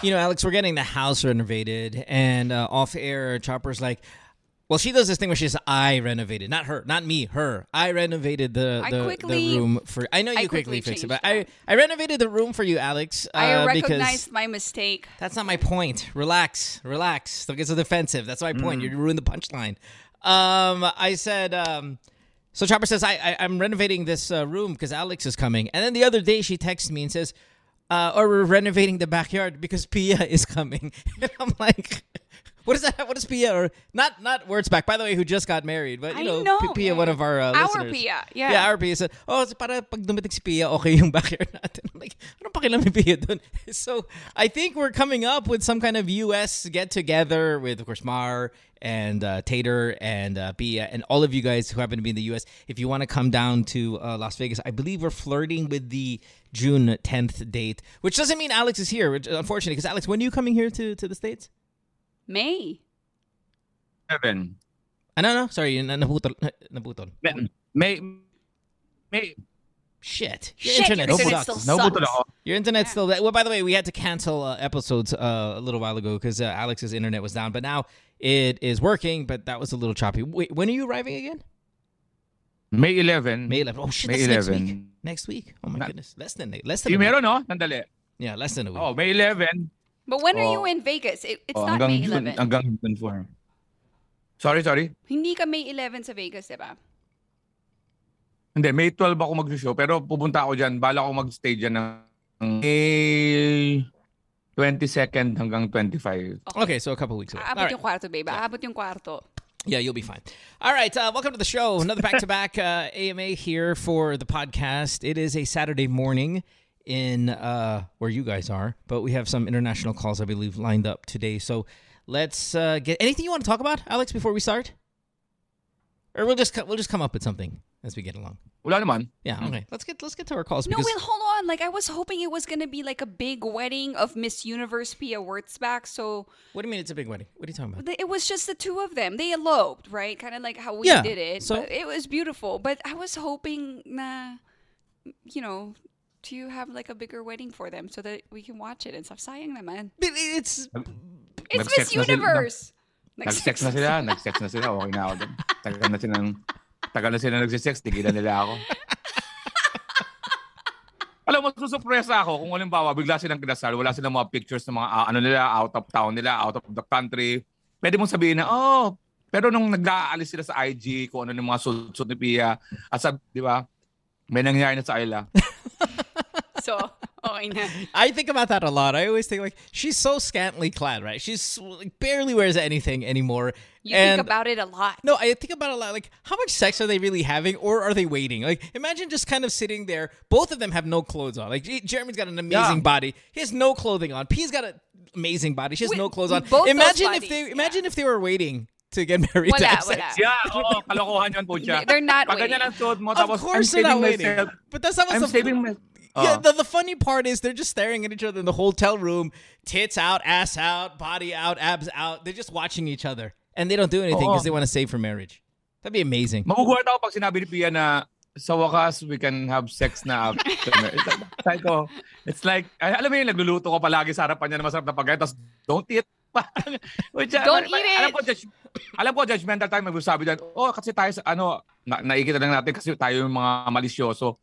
You know, Alex, we're getting the house renovated, and uh, off air, Chopper's like, well, she does this thing where she says, "I renovated," not her, not me, her. I renovated the I the, quickly- the room for. I know you I quickly, quickly fixed it, changed but I I renovated the room for you, Alex. I uh, recognized because my mistake. that's not my point. Relax, relax. Don't get so defensive. That's my point. You ruined the punchline. Um, I said. Um, so Chopper says, I, I I'm renovating this uh, room because Alex is coming, and then the other day she texts me and says, uh, or we're renovating the backyard because Pia is coming. And I'm like, what is that? What is Pia? Or not not words back. By the way, who just got married, but you know, know, Pia, one of our uh, Our listeners. Pia, yeah. Yeah, our Pia said, oh, so para pag dumating si Pia, okay yung backyard natin. I'm like, ano pakialam ni Pia dun? So I think we're coming up with some kind of U.S. get together with, of course, Mar and uh, Tater and uh, Pia and all of you guys who happen to be in the U.S. If you want to come down to uh, Las Vegas, I believe we're flirting with the June 10th date, which doesn't mean Alex is here, which unfortunately, because Alex, when are you coming here to, to the States? May. Seven. I no, no, sorry, na- naputol, na- naputol. May, may, may Shit. Your Shit, internet your sucks. internet still nabutol sucks. ako. Your internet's still there. Well, by the way, we had to cancel uh, episodes uh, a little while ago because uh, Alex's internet was down, but now it is working. But that was a little choppy. Wait, when are you arriving again? May 11. May 11. Oh shit, May that's next 11. week. Next week. Oh my Na- goodness, less than less than. Yung a week. no? Nandali. Yeah, less than a week. Oh, May 11. But when are you Oh. in Vegas? It, it's Oh, not hanggang May June, 11. hanggang June 4. Sorry, sorry. Hindi ka May 11 sa Vegas, di ba? Hindi, May 12 ako mag-show. Pero pupunta ako dyan. Bala ako mag-stay dyan ng May 22nd hanggang 25. Okay, so a couple weeks away. All Aabot right. yung kwarto, babe. Aabot yung kwarto. Yeah, you'll be fine. All right, uh, welcome to the show. Another back-to-back uh, AMA here for the podcast. It is a Saturday morning in uh, where you guys are, but we have some international calls, I believe, lined up today. So let's uh, get anything you want to talk about, Alex, before we start, or we'll just we'll just come up with something as we get along. Wala naman. Yeah, hmm. okay. Let's get let's get to our calls. No, because, wait, hold on. Like, I was hoping it was going to be like a big wedding of Miss Universe Pia Wurtzbach. So What do you mean it's a big wedding? What are you talking about? it was just the two of them. They eloped, right? Kind of like how we Yeah, did it. so- But it was beautiful. But I was hoping, na, you know, to have like a bigger wedding for them so that we can watch it and stuff. Sayang naman. But It's It's Miss Universe. Nag-sex na sila. Nag-sex na sila. Okay na ako. Tagal na silang, tagal na sila nagsisex. Tigilan nila ako. Alam mo, susupresa ako kung halimbawa bigla silang kinasal, wala silang mga pictures ng mga ah, ano nila, out of town nila, out of the country. Pwede mong sabihin na, oh, pero nung nag-aalis sila sa IG, kung ano yung mga suit ni Pia, at sa, di ba, may nangyari na sa Ayla. So, oh, okay na. I think about that a lot. I always think like she's so scantily clad, right? She's like, barely wears anything anymore. You and think about it a lot. no, I think about it a lot. Like, how much sex are they really having, or are they waiting? Like, imagine just kind of sitting there. Both of them have no clothes on. Like, Jeremy's got an amazing Yeah. body. He has no clothing on. P's got an amazing body. She has We- no clothes on. both those imagine if bodies, they yeah. imagine if they were waiting to get married. to Wala, have sex. Yeah, oo, kalokohan yun po siya. They're not Pag waiting. ganyan ang suot mo, Of tapos course I'm they're not waiting. myself. But that's not what's I'm the saving my... Yeah, Oh. the, the funny part is they're just staring at each other in the hotel room, tits out, ass out, body out, abs out. They're just watching each other. And they don't do anything because they want to save for marriage. That'd be amazing. Magugulat ako pag sinabi ni Pia na sa wakas, we can have sex na after. Sabi ko, it's like, ay, alam mo yun, nagluluto ko palagi sa harapan niya na masarap na pagkain, tapos don't eat. Which, uh, Don't ma- eat it. Alam ko, judge, alam ko, judgmental time, magsasabi dyan, oh, kasi tayo sa, ano, na, nakikita lang natin kasi tayo yung mga malisyoso.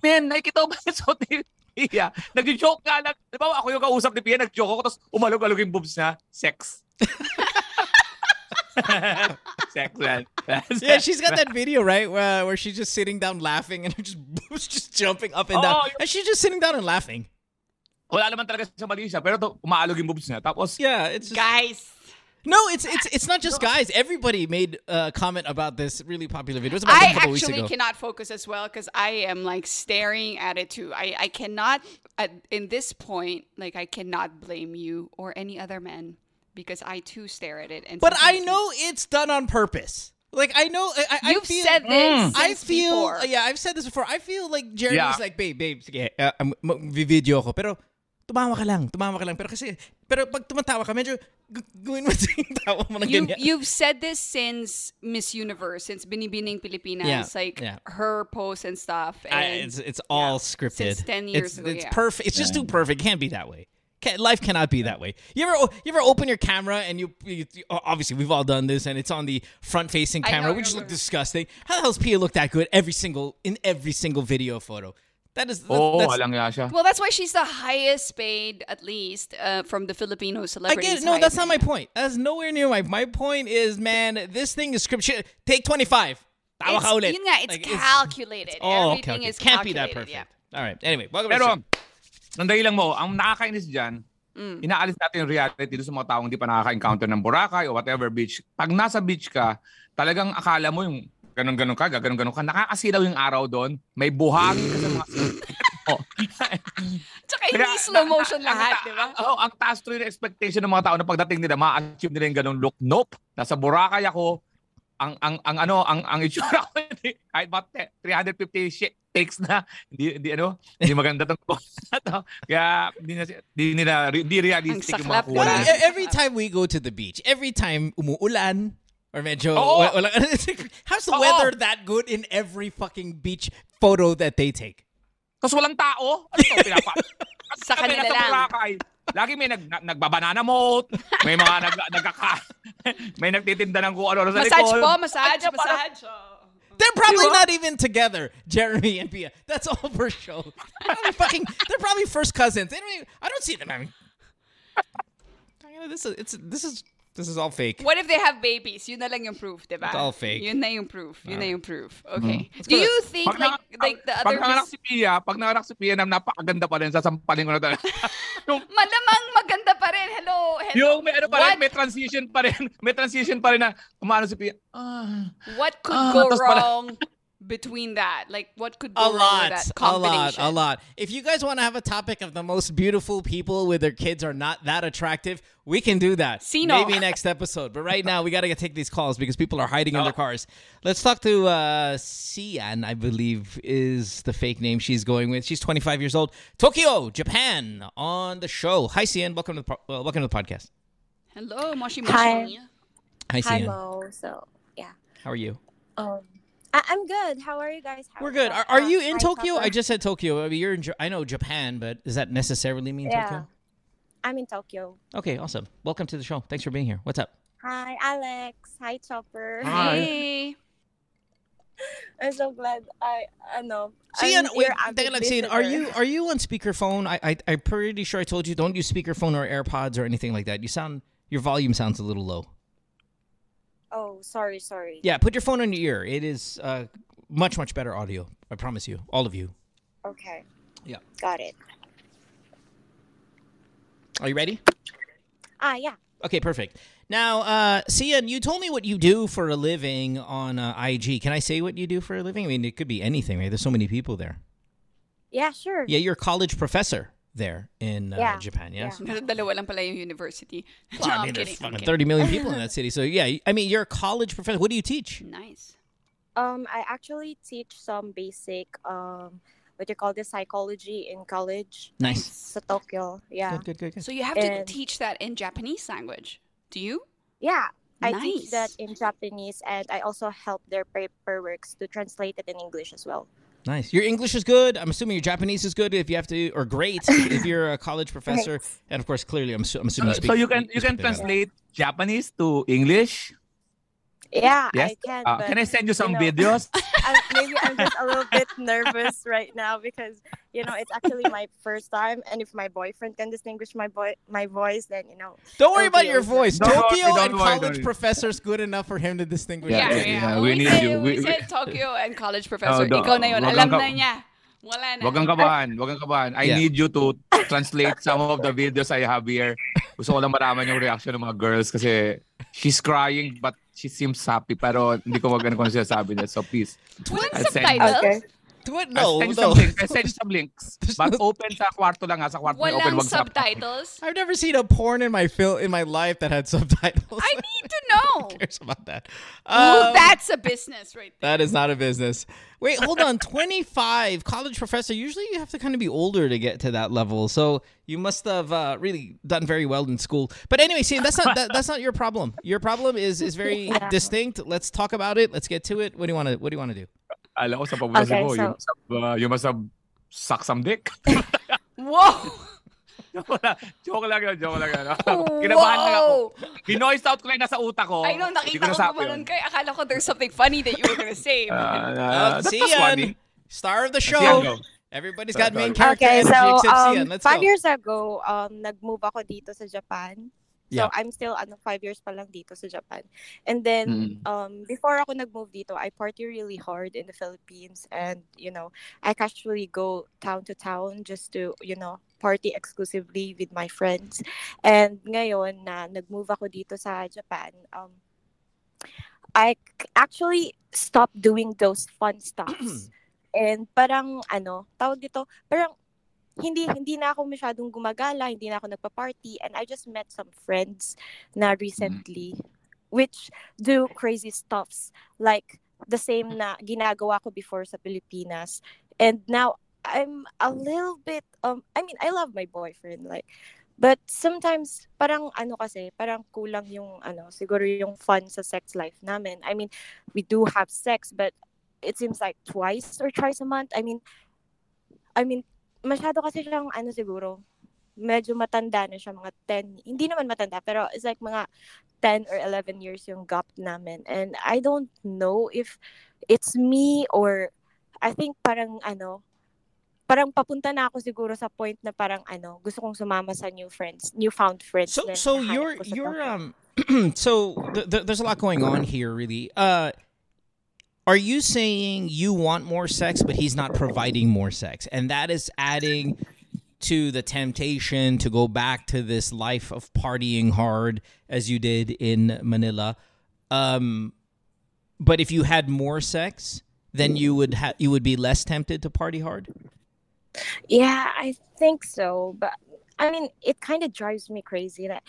Man, nakikita ko ba yung suot ni Pia? Nag-joke nga lang. Di ba ako yung kausap ni Pia, nag-joke ako, tapos umalog-alog yung boobs niya. Sex. Sex, man. Yeah, she's got that video, right? Where, where she's just sitting down laughing and her just boobs just jumping up and down. Oh, And she's just sitting down and laughing. Wala naman talaga sa mali siya, pero to, umaalog yung boobs niya. Tapos, Yeah, it's just, Guys. No, it's it's it's not just guys. Everybody made a comment about this really popular video. It was about I a couple weeks actually ago. cannot focus as well because I am like staring at it too. I, I cannot, at, in this point, like I cannot blame you or any other man because I too stare at it. And But I know it's done on purpose. Like I know I, I You've feel, said this. I feel before. yeah, I've said this before. I feel like Jeremy's Yeah. like, babe, babe, sige, uh, video ko. Pero tumawa ka lang, tumawa ka lang. Pero kasi, pero pag tumatawa ka, medyo gawin mo yung tawa mo ng You, ganyan. you've said this since Miss Universe, since Binibining Pilipinas, Yeah, like yeah. her posts and stuff. And I, it's it's all scripted. Since 10 years it's, ago, It's yeah. perfect. It's just too perfect. It can't be that way. Ca- Life cannot be that way. You ever you ever open your camera and you, you obviously we've all done this and it's on the front facing camera, know, which you're look disgusting. How the hell's Pia look that good every single in every single video photo? That is that, Oo, that's, walang nga siya. Well, that's why she's the highest paid, at least, uh, from the Filipino I celebrities. get it. No, that's not my point. That's nowhere near my my point. Is man, this thing is scripture. Take twenty five. It's, ka ulit. yun nga, it's Like, calculated. Oh, okay, Everything okay. is Can't be that perfect. yeah. All right. Anyway, welcome to the Pero, show. nandali lang mo, ang nakakainis dyan, Mm. inaalis natin yung reality doon sa mga taong hindi pa nakaka-encounter ng Boracay o whatever beach. Pag nasa beach ka, talagang akala mo yung ganun-ganun ka, ganun-ganun ka, nakakasilaw yung araw doon, may buhangin ka sa mga mo. Tsaka hindi slow motion na- lahat, di ba? Ang, oh, ang taas tuloy na expectation ng mga tao na pagdating nila, ma-achieve nila yung ganung look. Nope. Nasa Boracay ako, ang ang ang ano ang ang itsura ko hindi- kahit ba 350 shit takes na hindi hindi ano hindi maganda tong to. kaya hindi na hindi nila hindi realistic yung mga kuha every time we go to the beach, every time umuulan or medyo Oo. Oh, oh. wa- wala- how's the Oo. weather that good in every fucking beach photo that they take? Kasi walang tao. Ano to, pinapa? Sa Kami kanila nasa lang. Boracay. Lagi may nag, nag, nagbabanana boat, may mga nag, nagkaka, may nagtitinda ng kung ano sa Massage likod. po, massage, Ay, parang- massage. They're probably not even together, Jeremy and Pia. That's all for show. They're probably fucking. They're probably first cousins. They don't even, I don't see them having. This is it's this is this is all fake. What if they have babies? Yun na lang yung proof, di ba? It's all fake. Yun na yung proof. Yun na yung proof. Okay. Let's Do you think Pag, like na, like the pag other nanganak Miss- si Pia, pag nanganak si Pia na napakaganda pa rin, sasampalin ko na talaga. yung, Malamang maganda pa rin. Hello. Hello. yung may ano pa rin, What? may transition pa rin, may transition pa rin na umano si Pia. Ah, What could Ah, go tas pala- wrong between that? Like, what could go a lot, with that a lot, a lot. If you guys want to have a topic of the most beautiful people with their kids are not that attractive, we can do that. Sino? Maybe next episode. But right now, we got to take these calls because people are hiding in Oh. their cars. Let's talk to uh, Cian, I believe is the fake name she's going with. She's 25 years old. Tokyo, Japan, on the show. Hi, Cian. Welcome to the, po- uh, welcome to the podcast. Hello, Moshi Moshi. Hi, Hi, Cian. Mo. So, yeah. How are you? Um, I- I'm good. How are you guys? How We're good. Are, are you uh, in hi, Tokyo? Topper. I just said Tokyo. I mean, you're in. Ja- I know Japan, but does that necessarily mean Yeah. Tokyo? I'm in Tokyo. Okay, awesome. Welcome to the show. Thanks for being here. What's up? Hi, Alex. Hi, Chopper. Hi. Hey. I'm so glad I, I know. See, I'm and wait, your avid teka lang, Cian, are you are you on speakerphone? I, I I'm pretty sure I told you don't use speakerphone or AirPods or anything like that. You sound your volume sounds a little low. Oh, sorry, sorry. Yeah, put your phone on your ear. It is uh, much much better audio. I promise you, all of you. Okay. Yeah. Got it. Are you ready? Ah, yeah. Okay, perfect. Now, uh, Cian, you told me what you do for a living on uh, IG. Can I say what you do for a living? I mean, it could be anything, right? There's so many people there. Yeah, sure. Yeah, you're a college professor there in uh, Yeah, Japan, yes? yeah. Dalawa lang pala yung university. Well, No, I I'm mean, there's fucking 30 million people in that city. So, yeah, I mean, you're a college professor. What do you teach? Nice. Um, I actually teach some basic um, what you call this psychology in college. Nice. So Tokyo. Yeah. Good, good, good, good. So you have to teach that in Japanese language. Do you? Yeah. I Nice. teach that in Japanese and I also help their paperworks to translate it in English as well. Nice. Your English is good. I'm assuming your Japanese is good if you have to, or great if you're a college professor. Thanks. And of course, clearly, I'm, I'm assuming you uh, speak. so you can you speak can translate Japanese to English? Yeah, Yes. I can. Uh, but, can I send you some know, videos? I, maybe I'm just a little bit nervous right now because you know it's actually my first time, and if my boyfriend can distinguish my boy my voice, then you know. Don't worry about your voice. Don't worry, Tokyo don't and worry, college professors good enough for him to distinguish. Yeah, Yeah, yeah. yeah, We, we need said, you. we, We- said Tokyo and college professor. no, Ikaw na yun. Alam kang na niya. Wala na. Wag kang kabahan, wag kang kabahan. I Yeah. need you to translate some of the videos I have here. Gusto ko lang malaman yung reaction ng mga girls kasi she's crying but she seems happy pero hindi ko magano kung ano sinasabi niya. So please, send- subtitles? Okay. Do it? I'll send you no. some links. I'll send you some links. There's But open sa kwarto lang ha. Sa kwarto may open. Walang Wag sa... subtitles? I've never seen a porn in my film in my life that had subtitles. I need to know. Who cares about that? Ooh, Um, that's a business right there. That is not a business. Wait, hold on. 25 college professor. Usually you have to kind of be older to get to that level. So you must have uh, really done very well in school. But anyway, see, that's not that, that's not your problem. Your problem is is very Yeah. distinct. Let's talk about it. Let's get to it. What do you want to what do you want to do? Alam ko sa pabulasi Okay, mo, so- must have, uh, have suck some dick. Whoa! joke lang. Joke lang yun. Joke lang yun. Kinabahan lang ako. Wow! Binoise out ko lang nasa utak ko. I know, nakita ko gumanon yun. kay. Akala ko there's something funny that you were gonna say. Uh, ah, that was funny. star of the show. Everybody's got main character Okay, energy so except Sian. um, Let's five go. years ago, um, nag-move ako dito sa Japan. So Yeah. I'm still ano five years pa lang dito sa Japan. And then Mm. um before ako nag-move dito, I party really hard in the Philippines and you know, I casually go town to town just to, you know, party exclusively with my friends. And ngayon na nag-move ako dito sa Japan, um I actually stopped doing those fun stuffs. And parang ano, tawag dito, parang hindi hindi na ako masyadong gumagala, hindi na ako nagpa-party and I just met some friends na recently which do crazy stuffs like the same na ginagawa ko before sa Pilipinas. And now I'm a little bit um I mean, I love my boyfriend like but sometimes parang ano kasi, parang kulang yung ano, siguro yung fun sa sex life namin. I mean, we do have sex but it seems like twice or thrice a month. I mean, I mean, masyado kasi siyang ano siguro, medyo matanda na siya, mga 10, hindi naman matanda, pero it's like mga 10 or 11 years yung gap namin. And I don't know if it's me or I think parang ano, parang papunta na ako siguro sa point na parang ano, gusto kong sumama sa new friends, newfound friends. So so you're you're um so th- th- there's a lot going on here really. Uh are you saying you want more sex but he's not providing more sex and that is adding to the temptation to go back to this life of partying hard as you did in Manila um but if you had more sex then you would ha- you would be less tempted to party hard Yeah, I think so. But I mean, it kind of drives me crazy. Like,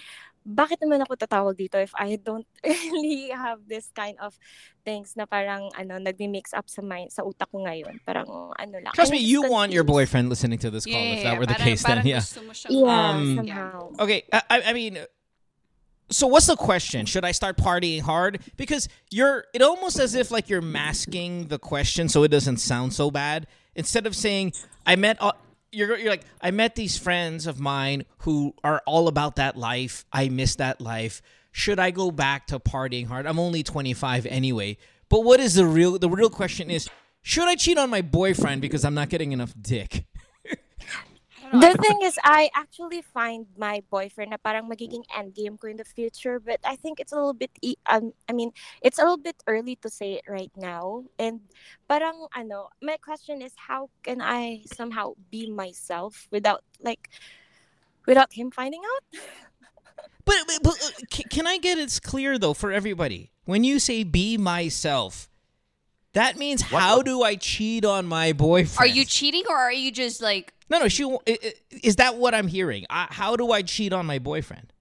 bakit naman ako tatawag dito if I don't really have this kind of things na parang ano nagmi-mix up sa mind sa utak ko ngayon. Parang ano lang. trust me I'm just you want your boyfriend listening to this call if that were the parang- case then yeah gusto mo Yeah, Um, somehow. Okay, I, I- I mean, so what's the question? Should I start partying hard? Because you're, it almost as if like you're masking the question so it doesn't sound so bad. Instead of saying, I met, you're, you're like, I met these friends of mine who are all about that life. I miss that life. Should I go back to partying hard? I'm only 25 anyway. But what is the real, the real question is, should I cheat on my boyfriend because I'm not getting enough dick? The thing is, I actually find my boyfriend na parang magiging endgame ko in the future, but I think it's a little bit, e- um, I mean, it's a little bit early to say it right now. And parang ano, my question is, how can I somehow be myself without like, without him finding out? But, but, but uh, can I get it clear though for everybody? When you say be myself, that means how do I cheat on my boyfriend? Are you cheating or are you just like No, no. She is that what I'm hearing? I, how do I cheat on my boyfriend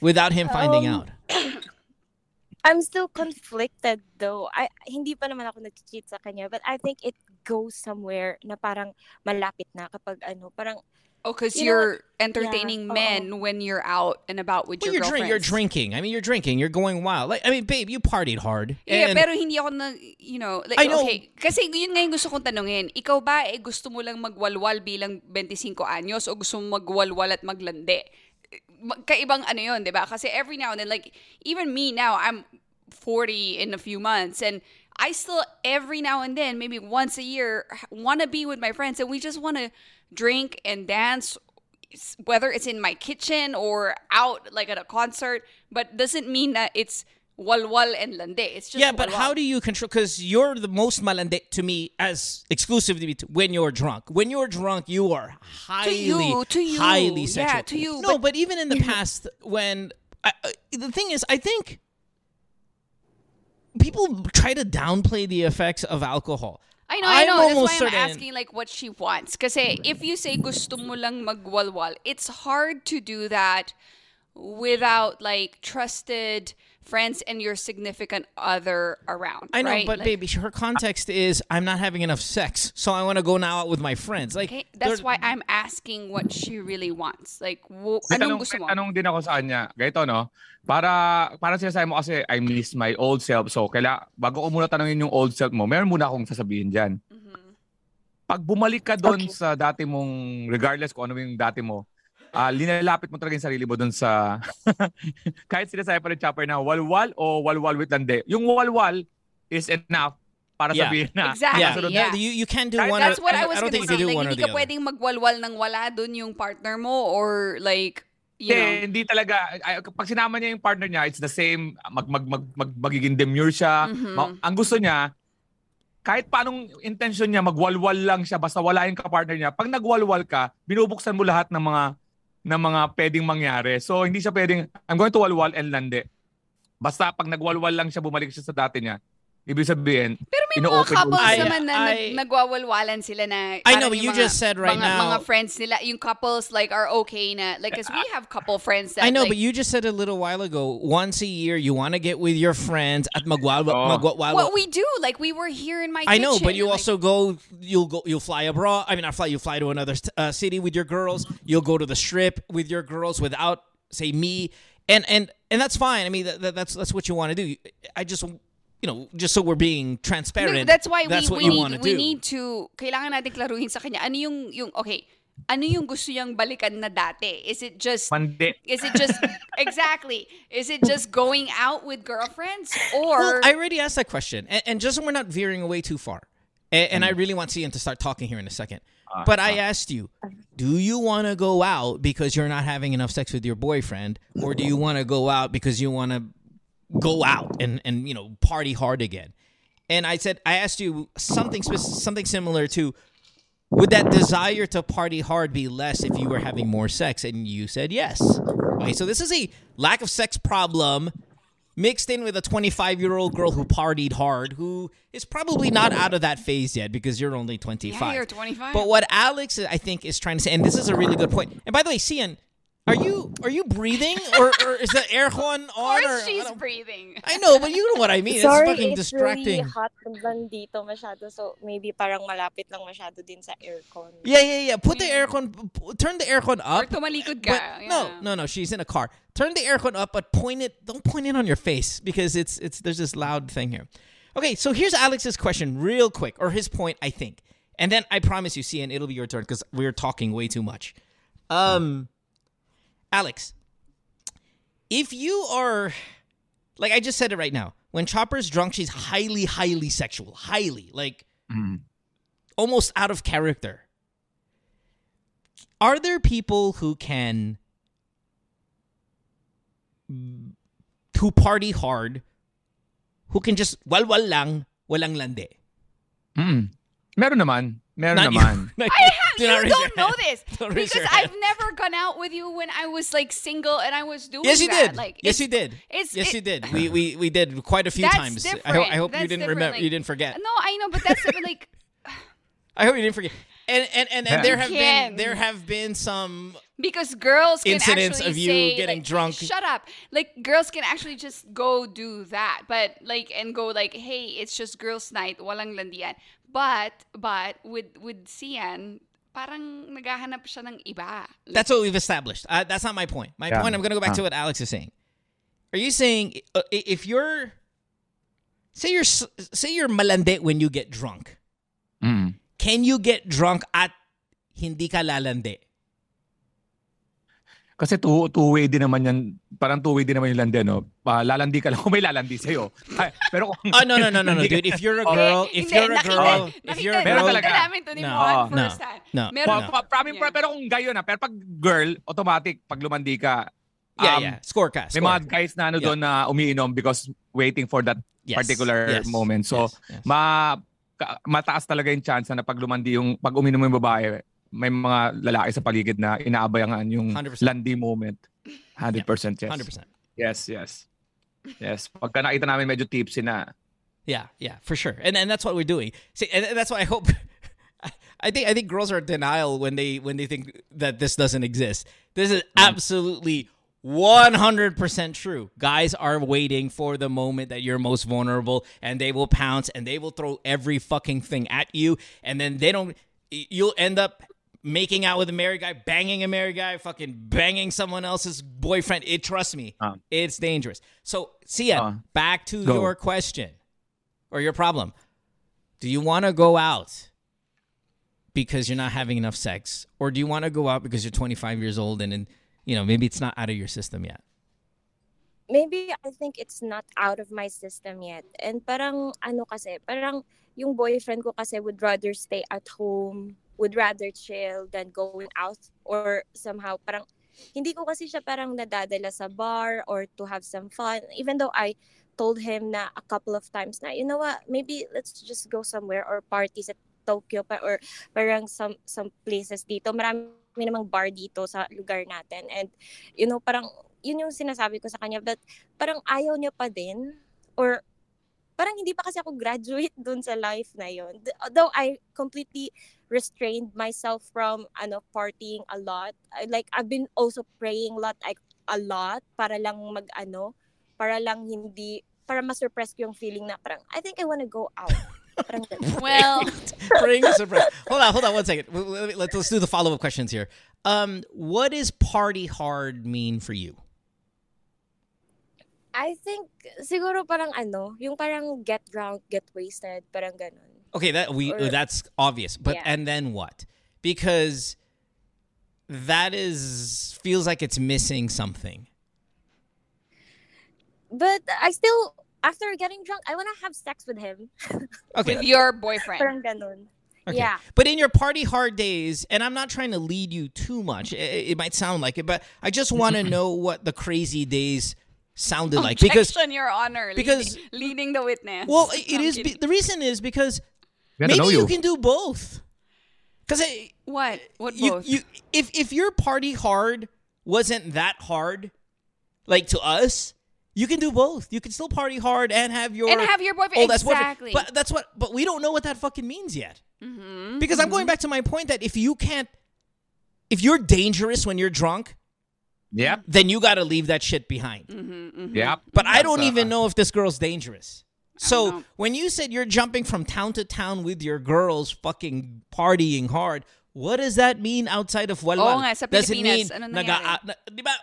without him finding Um, out? I'm still conflicted though. I hindi pa naman ako nag-cheat sa kanya, but I think it goes somewhere na parang malapit na kapag ano, parang oh cuz you you're entertaining oo. men when you're out and about with Well, your you're, drink, you're drinking. I mean, you're drinking. You're going wild. Like, I mean, babe, you partied hard. Yeah, and- pero hindi ako na, you know, like, I know. okay. Kasi yun nga yung gusto kong tanungin. Ikaw ba, eh, gusto mo lang magwalwal bilang 25 anyos o gusto mo magwalwal at maglande? Ma- Kaibang ano yun, di ba? Kasi every now and then, like, even me now, I'm 40 in a few months and I still, every now and then, maybe once a year, want to be with my friends and we just want to drink and dance whether it's in my kitchen or out like at a concert, but doesn't mean that it's walwal and lande. It's just yeah, but walwal. how do you control? Because you're the most malande to me as exclusively to, when you're drunk. When you're drunk, you are highly, you, to you. highly Yeah, sexual. to you, No, but- but, even in the past, when I, I- the thing is, I think people try to downplay the effects of alcohol. I know, I I'm know. That's almost why I'm certain- asking like what she wants. Kasi if you say gusto mo lang magwalwal, it's hard to do that without like trusted friends and your significant other around. I know, right? but Like, baby, her context is I'm not having enough sex, so I want to go now out with my friends. Like Okay, that's why I'm asking what she really wants. Like, wo, May anong tanong, gusto mo? may tanong din ako sa kanya. Ganito, no? Para, para sinasabi mo kasi, I miss my old self. So, kaila, bago ko muna tanongin yung old self mo, meron muna akong sasabihin dyan. Mhm. Pag bumalik ka doon Okay. sa dati mong, regardless kung ano yung dati mo, ah linalapit mo talaga yung sarili mo dun sa kahit sinasabi pa rin chopper na walwal o walwal with lande. Yung walwal is enough para Yeah. sabihin na Exactly. yeah, Kasunod yeah. You you can't do That- one. That's or, what I, I was think you say. can do Like, hindi ka other. pwedeng magwalwal ng wala dun yung partner mo or like, you Hindi, know. hindi talaga ay, pag sinama niya yung partner niya, it's the same mag mag mag, mag magiging demure siya. Mhm. Ma- ang gusto niya kahit paanong intention niya, magwalwal lang siya basta wala yung kapartner niya. Pag nagwalwal ka, binubuksan mo lahat ng mga ng mga pwedeng mangyari. So hindi siya pwedeng I'm going to walwal and lande. Basta pag nagwalwal lang siya, bumalik siya sa dati niya. Ibig sabihin, Pero may mga couples mo- I- naman na I- nag- nagwawalwalan sila na I know, but you mga- just said right mga, now- Mga friends nila, yung couples like are okay na, like, cause we have couple friends that I know, like, but you just said a little while ago. Once a year, you want to get with your friends at magwal Oh. magwal. what we do, like we were here in my I know, kitchen, but you and, like, also go. You'll go. You'll fly abroad. I mean, not fly. You fly to another uh, city with your girls. You'll go to the strip with your girls without, say, me, and and and that's fine. I mean, that, that- that's that's what you want to do. I just, you know, just so we're being transparent. No, that's why that's we, what we you need to we do. need to kailangan natin klaruhin sa kanya ano yung yung okay ano yung gusto niyang balikan na dati is it just mandi. is it just exactly is it just going out with girlfriends or Well, I already asked that question, and, and just so we're not veering away too far, and, and I Mm. really want Cian to start talking here in a second. Uh, but I asked you, do you want to go out because you're not having enough sex with your boyfriend, or do you want to go out because you want to go out and and you know party hard again? And I said I asked you something something similar to. Would that desire to party hard be less if you were having more sex? And you said yes. Okay, so this is a lack of sex problem mixed in with a 25 year old girl who partied hard, who is probably not out of that phase yet because you're only 25. yeah you're 25 But what Alex, I think, is trying to say, and this is a really good point. And by the way, Cian, are you are you breathing or, or is the aircon of on? course or, she's I, don't- breathing I know, but you know what I mean. Sorry, it's fucking it's distracting. really hot lang dito masyado. So, maybe parang malapit lang masyado din sa aircon. Yeah, yeah, yeah. Put the aircon, p- turn the aircon or up. tumalikod ka But no, yeah. no, no. She's in a car. Turn the aircon up, but point it. Don't point it on your face because it's it's. There's this loud thing here. Okay, so here's Alex's question, real quick, or his point, I think, and then I promise you, Cian, it'll be your turn because we're talking way too much. Um, Alex, if you are, like I just said it right now, when Chopper's drunk, she's highly, highly sexual, highly, like Mm. almost out of character. Are there people who can who party hard who can just walwal lang walang lande? Mm. Meron naman. Meron Not you. naman. Not I have, Do not you don't your know this Don't because I've never gone out with you when I was like single and I was doing it. Yes, you that. did. Like, yes, it's- you did. It's, yes, it- you did. We, we we did quite a few That's times. I hope. I hope you didn't remember. like- you didn't forget. No, I know, but that's. Like, I hope you didn't forget. And and and, and there have been there have been some because girls can Incidents actually of you say, getting like, drunk. Shut up! Like girls can actually just go do that, but like and go like, hey, it's just girls' night, walang landian. But but with with Cian, parang naghahanap siya ng iba. Like, That's what we've established. Uh, that's not my point. My Yeah. point. I'm going to go back to Uh. what Alex is saying. Are you saying uh, if you're say you're say you're malande when you get drunk? Mm. Can you get drunk at hindi ka lalande? Kasi two, two-way din naman yan. Parang two-way din naman yung landi, no? Pa, lalandi ka lang kung may lalandi sa'yo. Ay, pero kung... Oh no no no no no, dude! If you're a girl, if Hindi, you're a nakita- girl, if nakita- you're a Meron girl, talaga. nakita namin to ni No. Juan No. first hand. No. Meron No. pa, pramin- Yeah. Pero kung gayo na, pero pag girl, automatic, pag lumandi ka, yeah um, yeah, score ka. may score. mga guys na ano Yeah. doon na umiinom because waiting for that Yes, particular yes, moment. So, yes, yes. ma mataas talaga yung chance na pag lumandi yung pag uminom yung babae, may mga lalaki sa paligid na inaabayangan yung 100%. landi moment. 100% yes. 100%. Yes, yes. Yes. Pagka nakita namin medyo tipsy na, Yeah, yeah, for sure. And and that's what we're doing. See, and that's what I hope I think I think girls are in denial when they when they think that this doesn't exist. This is mm-hmm. absolutely 100% true. Guys are waiting for the moment that you're most vulnerable and they will pounce and they will throw every fucking thing at you and then they don't you'll end up making out with a married guy, banging a married guy, fucking banging someone else's boyfriend. It trust me, Uh. it's dangerous. So, Sia, Uh. back to Go. your question or your problem. Do you want to go out because you're not having enough sex, or do you want to go out because you're 25 years old and, and you know maybe it's not out of your system yet? maybe I think it's not out of my system yet. And parang ano kasi, parang yung boyfriend ko kasi would rather stay at home, would rather chill than going out or somehow parang hindi ko kasi siya parang nadadala sa bar or to have some fun. Even though I told him na a couple of times na you know what? Maybe let's just go somewhere or parties at Tokyo pa or parang some some places dito. Marami namang bar dito sa lugar natin. And you know parang yun yung sinasabi ko sa kanya but parang ayaw niya pa din or parang hindi pa kasi ako graduate dun sa life na. Th- Though I completely restrained myself from ano partying a lot. I, like I've been also praying a lot like a lot para lang mag ano, para lang hindi para ma-suppress ko yung feeling na parang I think I wanna go out. Parang. Well, Bring a surprise. Hold on, hold on one second. Wait, Let's let's do the follow up questions here. Um, what does party hard mean for you? I think siguro parang ano, yung parang get drunk, get wasted, parang ganun. Okay, that we Or- that's obvious. But Yeah. and then what? Because that is feels like it's missing something. But I still after getting drunk, I wanna have sex with him. Okay. with your boyfriend. Parang ganun. Okay. Yeah. But in your party hard days, and I'm not trying to lead you too much. It, it might sound like it, but I just want to know what the crazy days sounded like because Your Honor. because- leading, leading the witness. well, it I'm is be, the reason is because maybe know you you. can do both. Because what? What you, both? you if if your party hard wasn't that hard, like to us, you can do both. You can still party hard and have your and have your boyfriend. old ass boyfriend. exactly. But that's what. But we don't know what that fucking means yet. Mhm, Because I'm going back to my point that if you can't, if you're dangerous when you're drunk, Yep. then you got to leave that shit behind. mhm, mhm. Yep. But I don't uh, even know if this girl's dangerous. So when you said you're jumping from town to town with your girls, fucking partying hard, what does that mean outside of walwal? Oo nga, sa does it mean ano naga, nangyari? ah, na, di ba,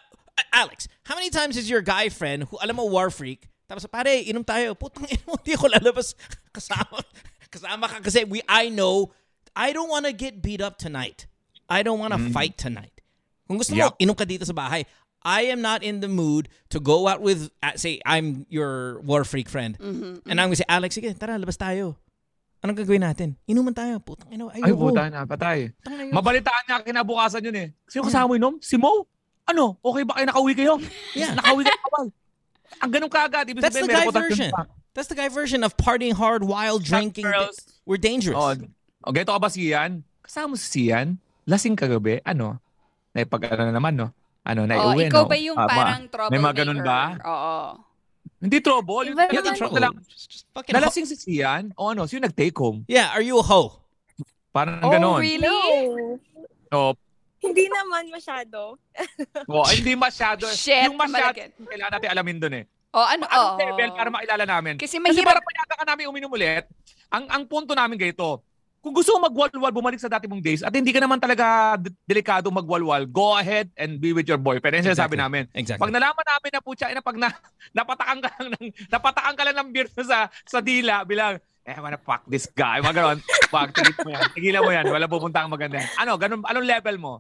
Alex, how many times is your guy friend who alam mo war freak? Tapos pare, inom tayo. Putang ina mo, hindi ako lalabas kasama. Kasama ka kasi we I know I don't want to get beat up tonight. I don't want to fight tonight. Kung gusto mo, Yep. inom ka dito sa bahay. I am not in the mood to go out with, uh, say, I'm your war freak friend. Mm-hmm, And I'm gonna say, Alex, sige, tara, labas tayo. Anong gagawin natin? Inuman tayo. Putang ina, Ay, ayoko. puta na, patay. Mabalitaan niya kinabukasan yun eh. Sino kasama mo inom? Si Mo? Ano? Okay ba kayo nakauwi kayo? Yeah. Nakauwi kayo kapal. Ang ganun kaagad. Ibig That's the sabihin, may guy version. That's the guy version of partying hard while drinking. girls. We're dangerous. Oh, oh, ganito ka ba si Ian? Kasama mo si Sian? Lasing kagabi? Ano? Naipag ano na naman, no? Ano, Oh, naiuwi, ikaw no? ba yung ma- parang troublemaker? May mga ganun ba? Oo. Hindi trouble. Yung Iba the naman. trouble. lang. Nalasing si Sian? O ano? Sino nag-take home? Yeah, are you a hoe? Parang Oh, ganon. really? No. Oh, Hindi naman masyado. oh, hindi masyado. Shit, yung masyado, kailangan natin alamin dun eh. Oh, ano? Anong Oh. level para makilala namin? Kasi Kasi mahirap. para payaga ka namin uminom ulit, ang, ang punto namin ganito, kung gusto mo magwalwal, bumalik sa dati mong days, at hindi ka naman talaga de- delikado magwalwal, go ahead and be with your boyfriend. Yan sinasabi Exactly. namin. Exactly. Pag nalaman namin na putya, na pag na, napatakan ka lang ng, napatakan ka lang ng beer sa, sa dila, bilang, eh, I wanna fuck this guy. Mga ganon. Wag, tigil mo yan. Tigilan mo yan. Wala pupunta ang maganda. Ano, ganun, anong level mo?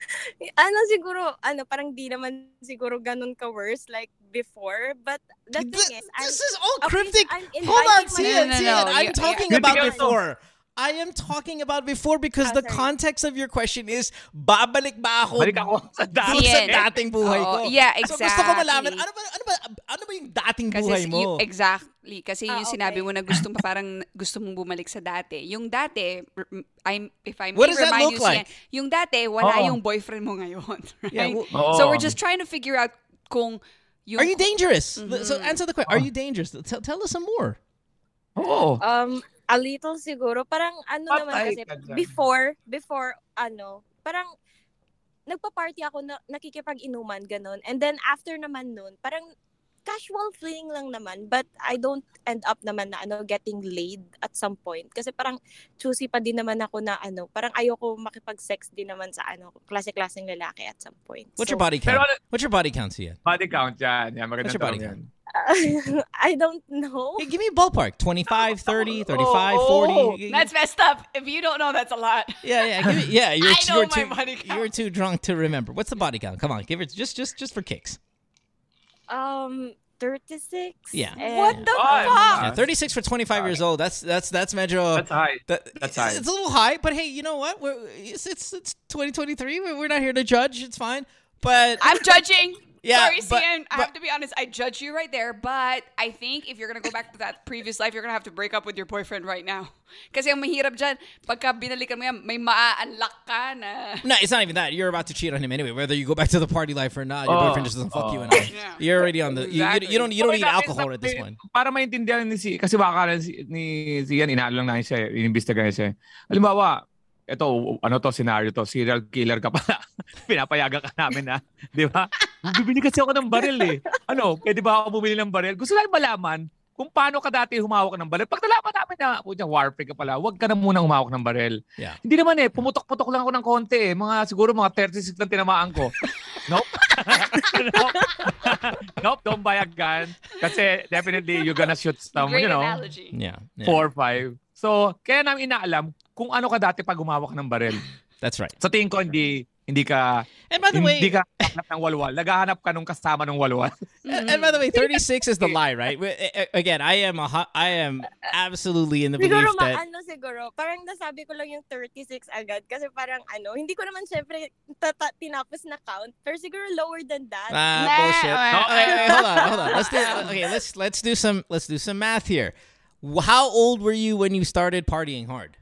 Ano siguro, ano, parang di naman siguro ganun ka-worse like before. But the Th- thing is, I'm, this is all okay, cryptic. I'm Hold on, inviting see my- it, No, no, see no, it. I'm you- talking you- about before. I am talking about before because Ah, the sorry. context of your question is babalik ba ako Balik ako sa dati. dun sa dating buhay Oo, ko. yeah, So gusto ko malaman, exactly. ano ba, ano ba, ano ba yung dating Kasi buhay si- mo? y- exactly. Kasi Ah, yung sinabi okay. mo na gusto mo parang gusto mong bumalik sa dati. Yung dati, I'm, if I may What does that look like? Sian, yung dati, wala Oo. yung boyfriend mo ngayon. Right? Yeah, w- Oo. So we're just trying to figure out kung yung... Are you dangerous? Mhm. So answer the question. Are you dangerous? Tell, tell us some more. Oo. Um, a little siguro. Parang ano naman Patay kasi, ka dyan. before, before, ano, parang, nagpa-party ako na nakikipag-inuman, ganun. And then, after naman nun, parang, casual feeling lang naman, but I don't end up naman na, ano, getting laid at some point. Kasi parang, choosy pa din naman ako na, ano, parang ayoko makipag-sex din naman sa, ano, klase-klaseng lalaki at some point. What's So, your body count? Pero What's your body count, Cian? Body count yan. Yan, magandang What's your body tanong yan. I don't know. Hey, give me a ballpark. 25, 30, 35, Oh, 40. That's messed up. If you don't know, that's a lot. yeah, yeah, give me, yeah. You're, I know you're my too, body count. You're too drunk to remember. What's the body count? Come on, give it just, just, just for kicks. Um, 36. Yeah. What the Oh, fuck? Yeah, 36 for 25 years old. That's that's that's medyo. That's high. that, that's high. It's a little high, but hey, you know what? We're, it's, it's it's 2023. We're we're not here to judge. It's fine. But I'm judging. Yeah, Sorry, but- Cian. I have to be honest. I judge you right there, but I think if you're gonna go back to that previous life, you're gonna have to break up with your boyfriend right now. Kasi ang mahirap dyan, pagka binalikan mo yan, may maa-unlock ka na. no, it's not even that. You're about to cheat on him anyway, whether you go back to the party life or not. Your Oh, boyfriend just doesn't fuck you oh. enough. Yeah. You're already on the. you- You, Exactly. you, don't you don't Okay, need dati alcohol at this point. Para maintindihan ni si kasi baka na si, ni si Ian inaano lang namin siya, inimbestigahan siya. Halimbawa, ito ano to scenario to, serial killer ka pala. Pinapayagan ka namin na, 'di ba? Bibili kasi ako ng baril eh. Ano, pwede ba ako bumili ng baril? Gusto lang malaman kung paano ka dati humawak ng baril. Pag nalaman namin na, punya, warfare ka pala, huwag ka na muna humawak ng baril. Yeah. Hindi naman eh, pumutok-putok lang ako ng konti eh. Mga, siguro mga 36 lang tinamaan ko. Nope. nope. nope, don't buy a gun. Kasi definitely you're gonna shoot some, Great you know, analogy. Yeah. yeah. four or five. So, kaya namin inaalam kung ano ka dati pag humawak ng baril. That's right. Sa tingin ko, hindi, hindi ka, And by the way, hindi ka ng walwal. Naghahanap ka nung kasama ng walwal. And, and by the way, 36 is the lie, right? We- a- a- Again, I am a, hu- I am absolutely in the belief Siguro that maano siguro, parang nasabi ko lang yung 36 agad kasi parang ano, hindi ko naman syempre tata- tinapos na count, pero siguro lower than that. ah Nah, bullshit. well, No, wait, wait, hold on, hold on. Let's do okay. Let's let's do some let's do some math here. How old were you when you started partying hard?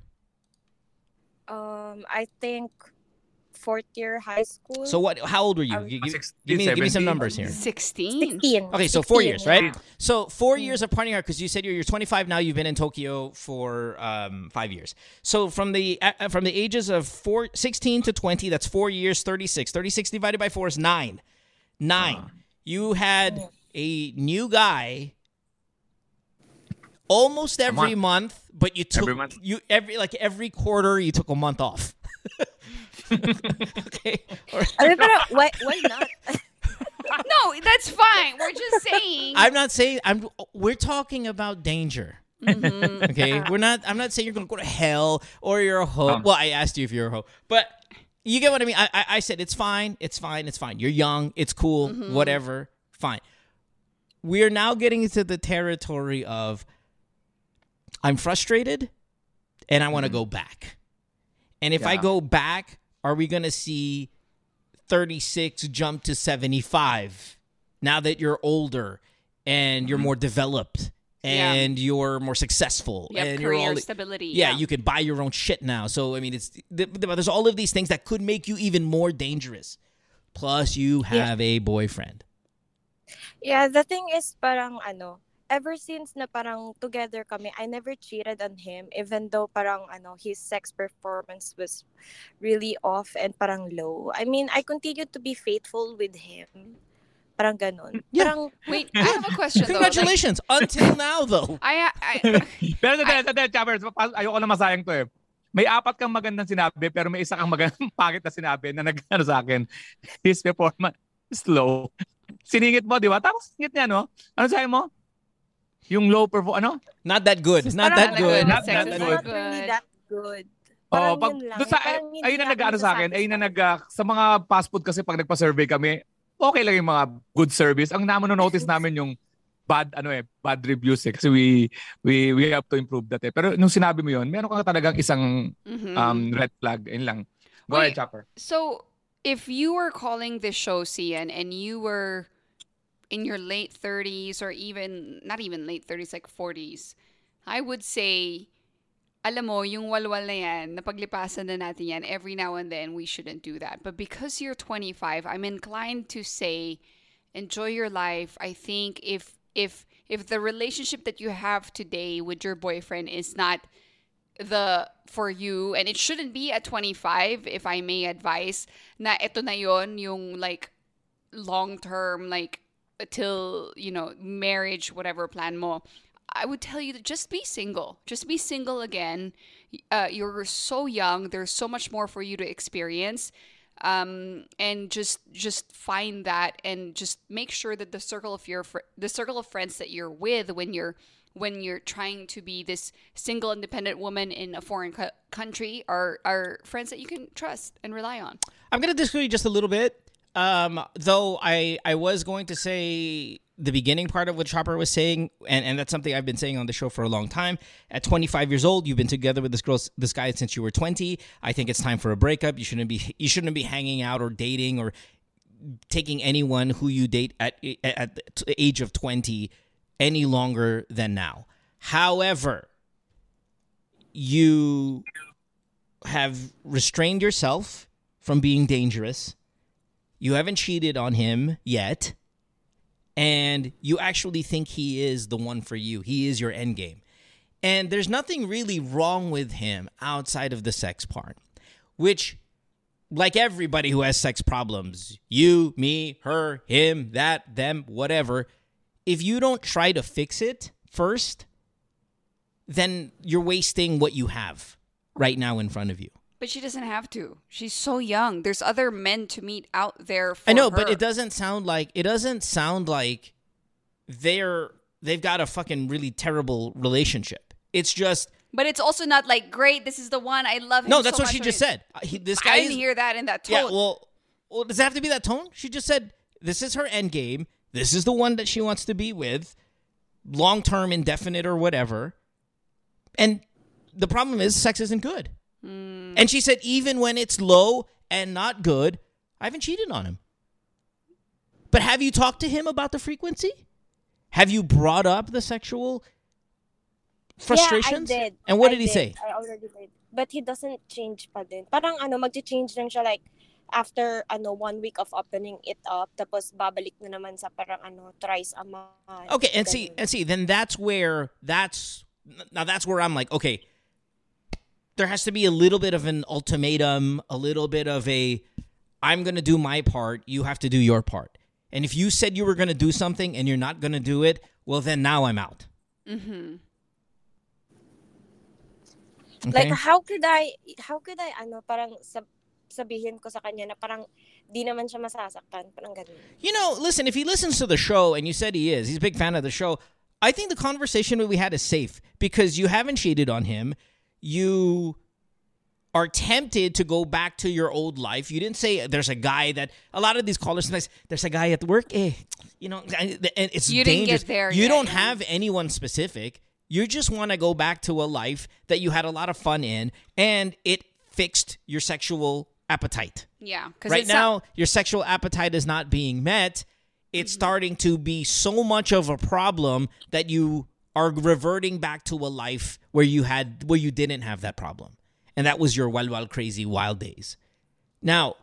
Um, I think fourth year high school. So what? How old were you? Um, Gi- gi- 16, give me give me some numbers here. 16. 16. Okay, so four 16, years, right? yeah. So four years of partying hard because you said you're, you're 25 now. You've been in Tokyo for um, five years. So from the uh, from the ages of four, 16 to 20, that's four years. 36. 36 divided by four is nine. Nine. You had a new guy almost every month, but you took Every month. you every like every quarter you took a month off. okay. Or- I mean, pero why, why not? No, that's fine. We're just saying. I'm not saying I'm. We're talking about danger. Mhm. Okay, we're not. I'm not saying you're gonna go to hell or you're a hoe. Um. well, I asked you if you're a hoe, but you get what I mean. I, I, I said it's fine. It's fine. It's fine. You're young. It's cool. Whatever. Fine. We are now getting into the territory of I'm frustrated, and I want to go back. And if I go back, are we gonna see 36 jump to 75 now that you're older and you're mm-hmm. more developed Yeah. and you're more successful You have and you're career all stability. yeah, you can buy your own shit now. So I mean, it's th- th- there's all of these things that could make you even more dangerous. Plus, you Yeah. have a boyfriend. Yeah, the thing is parang ano, ever since na parang together kami, I never cheated on him even though parang ano, his sex performance was really off and parang low. I mean, I continued to be faithful with him. Parang ganun. Yeah. Parang Wait, I have a question though. Congratulations. Until now, though. Like, I, I, Pero sa sa sa Chappers, ayoko na masayang to eh. May apat kang magandang sinabi, pero may isa kang magandang pangit na sinabi na nag-ano sa akin. His performance slow. Siningit mo, di ba? Tapos singit niya, no? Ano sabi mo? Yung low perform, ano? Not that good. Not Parang that not good. Not that good. not really good. that good. Oh, Parang pag, yun lang. doon sa, Parang ayun na ako nag-ano sa akin, ayun na nag, sa mga fast food kasi pag nagpa-survey kami, okay lang yung mga good service. Ang naman notice namin yung bad ano eh bad reviews eh kasi we we we have to improve that eh. Pero nung sinabi mo yun, meron ka talagang isang Mhm. um red flag. Ayun lang. Go Wait. ahead, Chopper. So, if you were calling this show, Cian, and you were in your late 30s or even, not even late 30s, like 40s, I would say, alam mo, yung walwal na yan, napaglipasan na natin yan, every now and then, we shouldn't do that. But because you're 25, I'm inclined to say, enjoy your life. I think if, if, if the relationship that you have today with your boyfriend is not the for you and it shouldn't be at 25 if I may advise na ito na yon yung like long term like till you know marriage whatever plan more I would tell you to just be single just be single again uh, you're so young there's so much more for you to experience um, and just just find that and just make sure that the circle of your fr- the circle of friends that you're with when you're when you're trying to be this single independent woman in a foreign co- country are are friends that you can trust and rely on. I'm going to disagree just a little bit. Um, though I I was going to say the beginning part of what Chopper was saying, and, and that's something I've been saying on the show for a long time. At 25 years old, you've been together with this girl, this guy since you were 20. I think it's time for a breakup. You shouldn't be you shouldn't be hanging out or dating or taking anyone who you date at at the age of 20 any longer than now. However, you have restrained yourself from being dangerous. You haven't cheated on him yet. And you actually think he is the one for you. He is your end game. And there's nothing really wrong with him outside of the sex part, which, like everybody who has sex problems, you, me, her, him, that, them, whatever, if you don't try to fix it first, then you're wasting what you have right now in front of you. But she doesn't have to. She's so young. There's other men to meet out there for I know, but it doesn't sound like it doesn't sound like they're they've got a fucking really terrible relationship. It's just But it's also not like great. This is the one I love. Him no. That's so what she just said. Uh, he- this guy I didn't is, hear that in that tone. Yeah, well, well, does it have to be that tone? She just said this is her end game. This is the one that she wants to be with, long term, indefinite, or whatever. And the problem is, sex isn't good. Mm. And she said, even when it's low and not good, I haven't cheated on him. But have you talked to him about the frequency? Have you brought up the sexual frustrations? Yeah, I did. And what I did he say? I already did. But he doesn't change pa din. Parang ano, magti-change lang siya like after ano one week of opening it up tapos babalik na naman sa parang ano thrice a month. Okay, and see, and see, then that's where that's now that's where I'm like, okay, there has to be a little bit of an ultimatum, a little bit of a I'm going to do my part, you have to do your part. And if you said you were going to do something and you're not going to do it, well then now I'm out. Mhm. Like how could I how could I ano parang sab- sabihin ko sa kanya na parang di naman siya masasaktan, parang ganun. You know, listen, if he listens to the show and you said he is, he's a big fan of the show, I think the conversation that we had is safe because you haven't cheated on him. You are tempted to go back to your old life. You didn't say there's a guy that a lot of these callers sometimes there's a guy at work, eh, you know, and it's You didn't get there you yet, don't have anyone specific. You just want to go back to a life that you had a lot of fun in and it fixed your sexual appetite. Yeah, because right now your sexual appetite is not being met. It's starting to be so much of a problem that you are reverting back to a life where you had where you didn't have that problem. And that was your wild wild crazy wild days. Now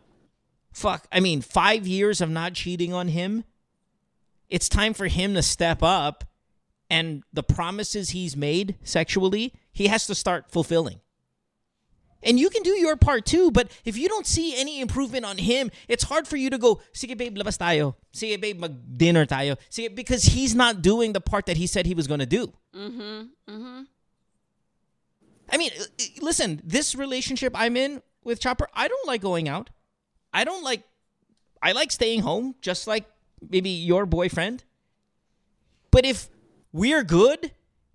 fuck i mean 5 years of not cheating on him it's time for him to step up and the promises he's made sexually he has to start fulfilling and you can do your part too, but if you don't see any improvement on him, it's hard for you to go, sige babe, labas tayo. Sige babe, mag-dinner tayo. Sige, because he's not doing the part that he said he was going to do. Mm-hmm. Mm-hmm. I mean, uh, uh, listen, this relationship I'm in with Chopper, I don't like going out. I don't like, I like staying home, just like maybe your boyfriend. But if we're good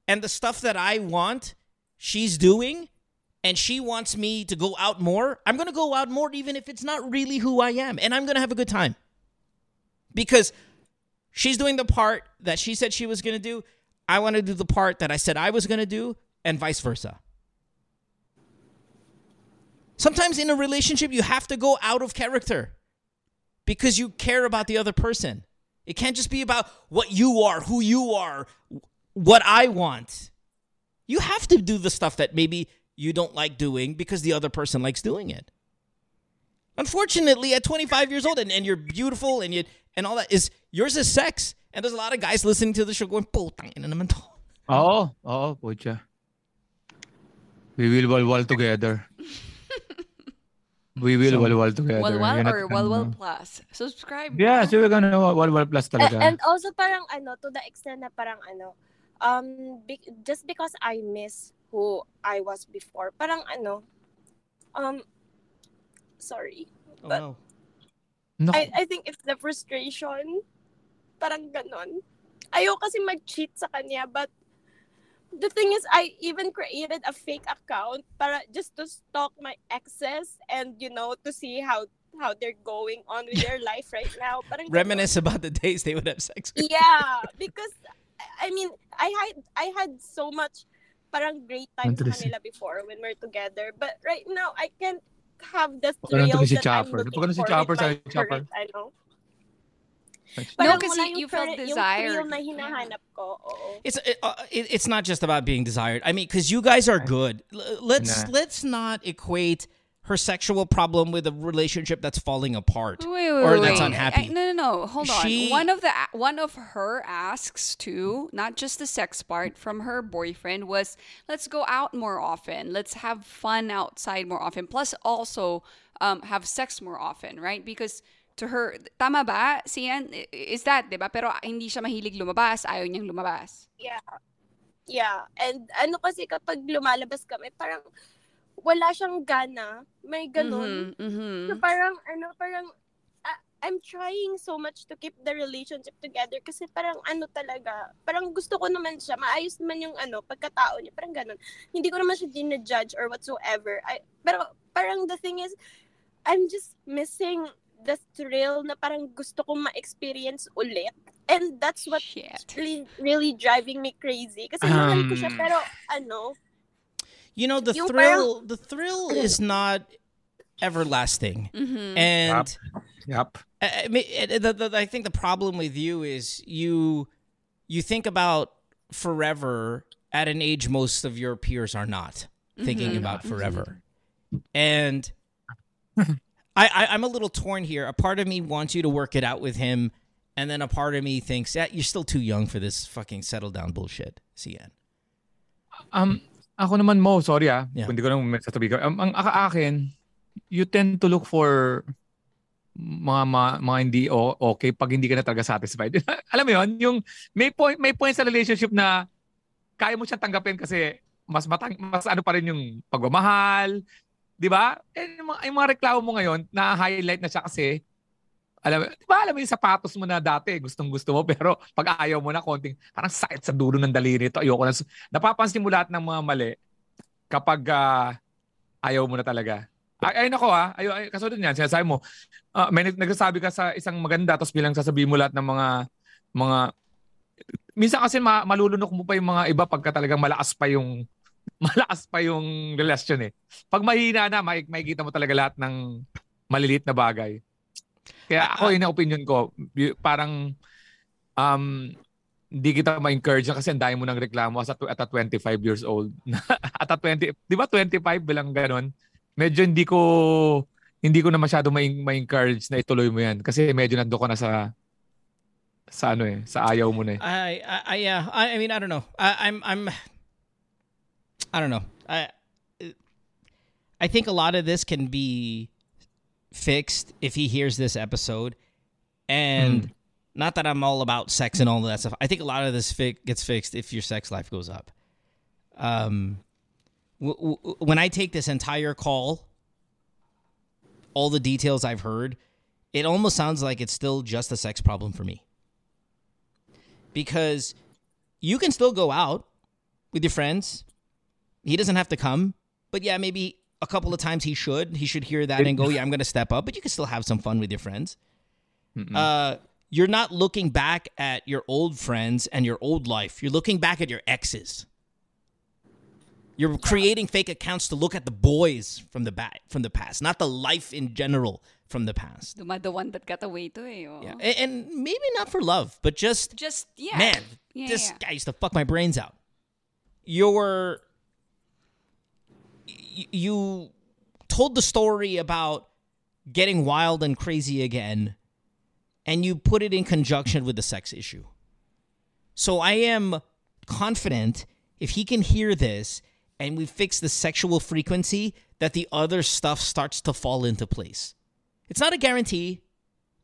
and the stuff that I want, she's doing, and she wants me to go out more, I'm going to go out more even if it's not really who I am. And I'm going to have a good time. Because she's doing the part that she said she was going to do. I want to do the part that I said I was going to do, and vice versa. Sometimes in a relationship, you have to go out of character because you care about the other person. It can't just be about what you are, who you are, what I want. You have to do the stuff that maybe you don't like doing because the other person likes doing it. Unfortunately, at 25 years old and, and you're beautiful and you and all that is yours is sex. And there's a lot of guys listening to the show going, putang ina naman to. Oo, oo, pucha. We will walwal together. We will So- walwal together. Walwal Yun at- or Walwal Plus. Subscribe. Yeah, so we're gonna walwal plus A- talaga. And also parang ano to the extent na parang ano um be- just because I miss who I was before, parang ano um sorry. Oh But no. No. I, I think it's the frustration. Parang ganon. Ayaw kasi mag-cheat sa kanya, but the thing is, I even created a fake account para just to stalk my exes and, you know, to see how how they're going on with their life right now. Parang ganon. Reminisce about the days they would have sex. with. Yeah, because I mean, I had I had so much parang great time sa kanila before when we're together, but right now I can't have the Baka thrill nandun si that Chopper. I'm Baka looking si for Chopper with sa my Chopper. current, ano. No, Parang kasi you felt current- desired. Yung na hinahanap ko. Oo. It's it, uh, it, it's not just about being desired. I mean, because you guys are good. L- let's Nah. let's not equate her sexual problem with a relationship that's falling apart Wait, wait, or wait, that's wait. unhappy. I- no, no, no. Hold on. One of the one of her asks too, not just the sex part from her boyfriend was, let's go out more often. Let's have fun outside more often. Plus, also um, have sex more often, right? Because to her, tama ba? Cian, is that, di ba? Pero hindi siya mahilig lumabas. Ayaw niyang lumabas. Yeah. Yeah. And ano kasi kapag lumalabas kami, parang wala siyang gana. May ganon. Mhm, mhm. So parang ano, parang I- I'm trying so much to keep the relationship together kasi parang ano talaga, parang gusto ko naman siya, maayos naman yung ano, pagkatao niya, parang ganun. Hindi ko naman siya dinajudge or whatsoever. I, pero parang the thing is, I'm just missing the thrill na parang gusto kong ma-experience ulit. And that's what Shit. really, really driving me crazy. Kasi mahal ko siya, Um, pero ano, You know, the Yung thrill the thrill is not everlasting. Mhm. And yep, I, I mean, it- the, the, I think the problem with you is you you think about forever at an age most of your peers are not thinking Mhm. about forever, and I, I I'm a little torn here. A part of me wants you to work it out with him, and then a part of me thinks that you're still too young for this fucking settle down bullshit. Cian. Um, ako naman mo, sorry ah, Yeah. hindi ko lang may sasabihin ko. Um, ang aka akin, you tend to look for mga mga, mga hindi o- okay pag hindi ka na talaga satisfied. Alam mo yon yung may point may point sa relationship na kaya mo siyang tanggapin kasi mas matang, mas ano pa rin yung pagmamahal, 'di ba? Eh, yung, mga, yung mga reklamo mo ngayon na highlight na siya kasi alam, di ba alam mo yung sapatos mo na dati, gustong gusto mo, pero pag ayaw mo na konting, parang sakit sa dulo ng daliri ito, ayoko na. Napapansin mo lahat ng mga mali kapag ah, ayaw mo na talaga. Ay, ay nako ah, ay, ay, kasunod niyan, sinasabi mo, ah, may nag- nagsasabi ka sa isang maganda, tapos bilang sasabihin mo lahat ng mga, mga, minsan kasi ma- malulunok mo pa yung mga iba pagka talagang malakas pa yung, malakas pa yung relasyon eh. Pag mahina na, may, makikita mo talaga lahat ng maliliit na bagay. Kaya ako, yun ang opinion ko, parang, um, hindi kita ma-encourage kasi ang dami mo ng reklamo at, at a 25 years old. at a 20, di ba 25 bilang ganon? Medyo hindi ko, hindi ko na masyado ma- ma-encourage na ituloy mo yan. Kasi medyo nando ka na sa, sa ano eh, sa ayaw mo na eh. I, I, I yeah. I, I mean, I don't know. I, I'm, I'm, I don't know. I, I think a lot of this can be fixed if he hears this episode, and not that I'm all about sex and all that stuff. I think a lot of this fi- gets fixed if your sex life goes up. Um, w- w- when I take this entire call, all the details I've heard, it almost sounds like it's still just a sex problem for me because you can still go out with your friends. He doesn't have to come, but yeah, maybe a couple of times he should. He should hear that and go, "Yeah, I'm going to step up." But you can still have some fun with your friends. Uh, you're not looking back at your old friends and your old life. You're looking back at your exes. You're creating fake accounts to look at the boys from the back from the past, not the life in general from the past. The, the one that got away to eh. oh. Yeah, and, and maybe not for love, but just Just, yeah. man, Yeah, this yeah. guy used to fuck my brains out. You're y- you told the story about getting wild and crazy again, and you put it in conjunction with the sex issue. So I am confident if he can hear this and we fix the sexual frequency, that the other stuff starts to fall into place. It's not a guarantee.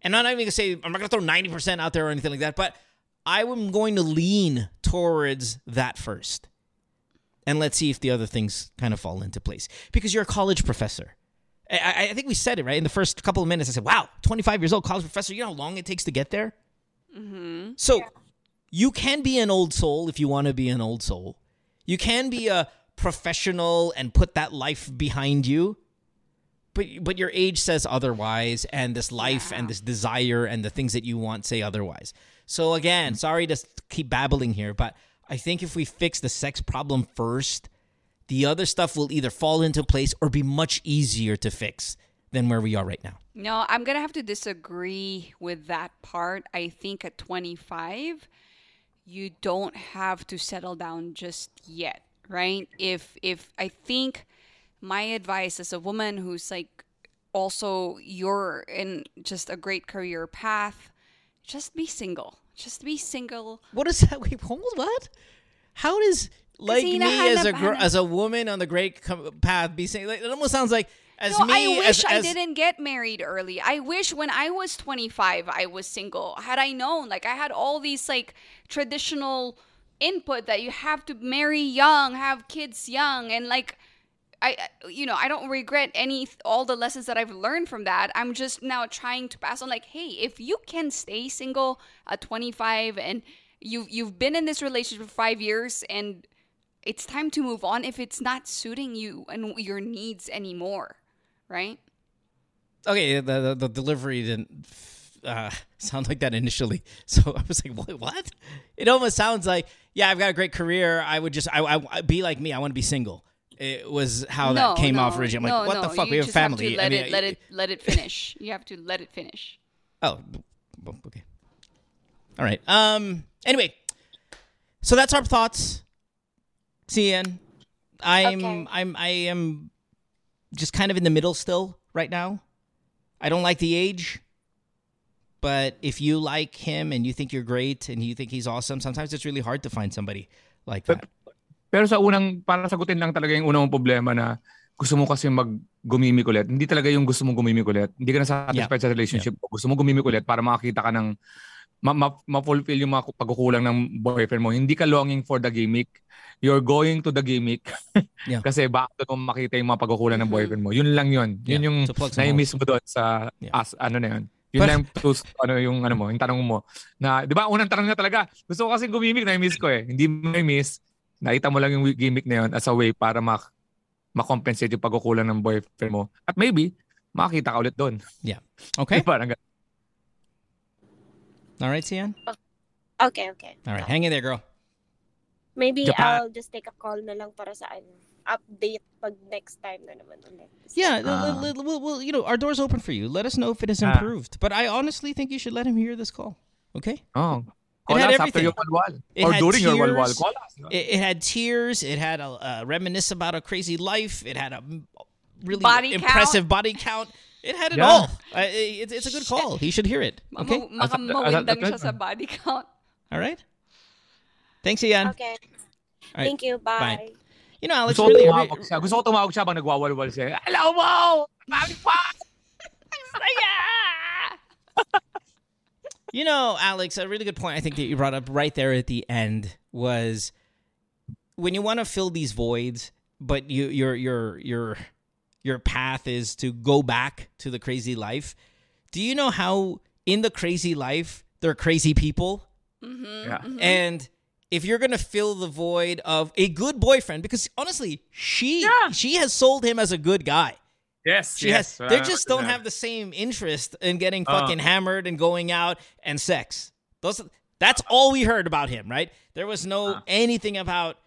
And I'm not even gonna say I'm not gonna throw 90% out there or anything like that, but I am going to lean towards that first. And let's see if the other things kind of fall into place. Because you're a college professor. I, I think we said it right in the first couple of minutes. I said, "Wow, 25 years old, college professor. You know how long it takes to get there." Mm-hmm. So you can be an old soul if you want to be an old soul. You can be a professional and put that life behind you. But but your age says otherwise, and this life and this desire and the things that you want say otherwise. So again, sorry to keep babbling here, but I think if we fix the sex problem first, the other stuff will either fall into place or be much easier to fix than where we are right now. No, I'm gonna have to disagree with that part. I think at 25, you don't have to settle down just yet, right? If if I think my advice as a woman who's like also you're in just a great career path, just be single. Just be single. What is that? Wait, hold what? How does like me as a girl, as a woman on the great com- path be saying like it almost sounds like as No, me I wish as, I as- didn't get married early. I wish when I was 25, I was single. Had I known, like, I had all these, like, traditional input that you have to marry young, have kids young, and, like, I, I- you know, I don't regret any, all the lessons that I've learned from that. I'm just now trying to pass on, like, hey, if you can stay single at 25 and you've, you've been in this relationship for five years and it's time to move on if it's not suiting you and your needs anymore, right? okay, the, the the delivery didn't uh, sound like that initially, so I was like, what? What? It almost sounds like yeah, I've got a great career. I would just I, I I'd be like me. I want to be single. It was how that came off originally. I'm like, what no, the fuck? You we have just family. Have to let I mean, it, let it, let it finish. you have to let it finish. Oh, okay. All right. Um. Anyway, so that's our thoughts. Cian, I'm Okay. I'm I am just kind of in the middle still right now. I don't like the age, but if you like him and you think you're great and you think he's awesome, sometimes it's really hard to find somebody like that. Pero sa unang, para sagutin lang talaga yung unang problema na gusto mo kasi mag gumimik ulit. Hindi talaga yung gusto mo gumimik ulit. Hindi ka na satisfied sa relationship. Gusto mo gumimik ulit para makakita ka ng ma- ma- ma-fulfill yung mga pagkukulang ng boyfriend mo. Hindi ka longing for the gimmick. You're going to the gimmick. Yeah. kasi doon mo makita yung mga pagkukulang ng boyfriend mo. Yun lang yun. Yun Yeah, yung some na-miss mo doon sa Yeah. as, ano na yun. Yun But- lang to, ano yung ano mo, yung tanong mo. Na, di ba, unang tanong na talaga, gusto ko kasi gumimik, na-miss ko eh. Hindi mo na-miss, nakita mo lang yung gimmick na yun as a way para mak makompensate yung pagkukulang ng boyfriend mo. At maybe, makakita ka ulit doon. Okay. Parang ganun. All right, CN. Okay, okay. All right, hang in there, girl. Maybe Japan. I'll just take a call na lang para sa ano, update pag next time na naman ulit. Yeah, Ah. l- l- l- well, well, you know, our door's open for you. Let us know if it has Ah. improved. But I honestly think you should let him hear this call. Okay. Oh. It had us after everything. your walwal. It Or had during your tears. walwal. Call us. It, it had tears. It had a uh, reminisce about a crazy life. It had a really Body impressive body count. It had it Yeah. all. Uh, it, it's a good call. He should hear it. Okay. Ma- As a- makamawindang siya sa body count. All right. Thanks, Ian. Okay. All right. Thank you. Bye. You know, Alex, Gusto ko really, tumawag siya. Gusto ko tumawag siya habang nagwawalwal siya. Hello mo! Mami pa! You know, Alex, a really good point I think that you brought up right there at the end was when you want to fill these voids, but you your your your your path is to go back to the crazy life. Do you know how in the crazy life there are crazy people? Mm-hmm, yeah. Mm-hmm. And if you're gonna fill the void of a good boyfriend, because honestly, she Yeah. she has sold him as a good guy. Yes, She yes. has. They just don't have the same interest in getting Uh. fucking hammered and going out and sex. Those. That's all we heard about him, right? There was no Uh. anything about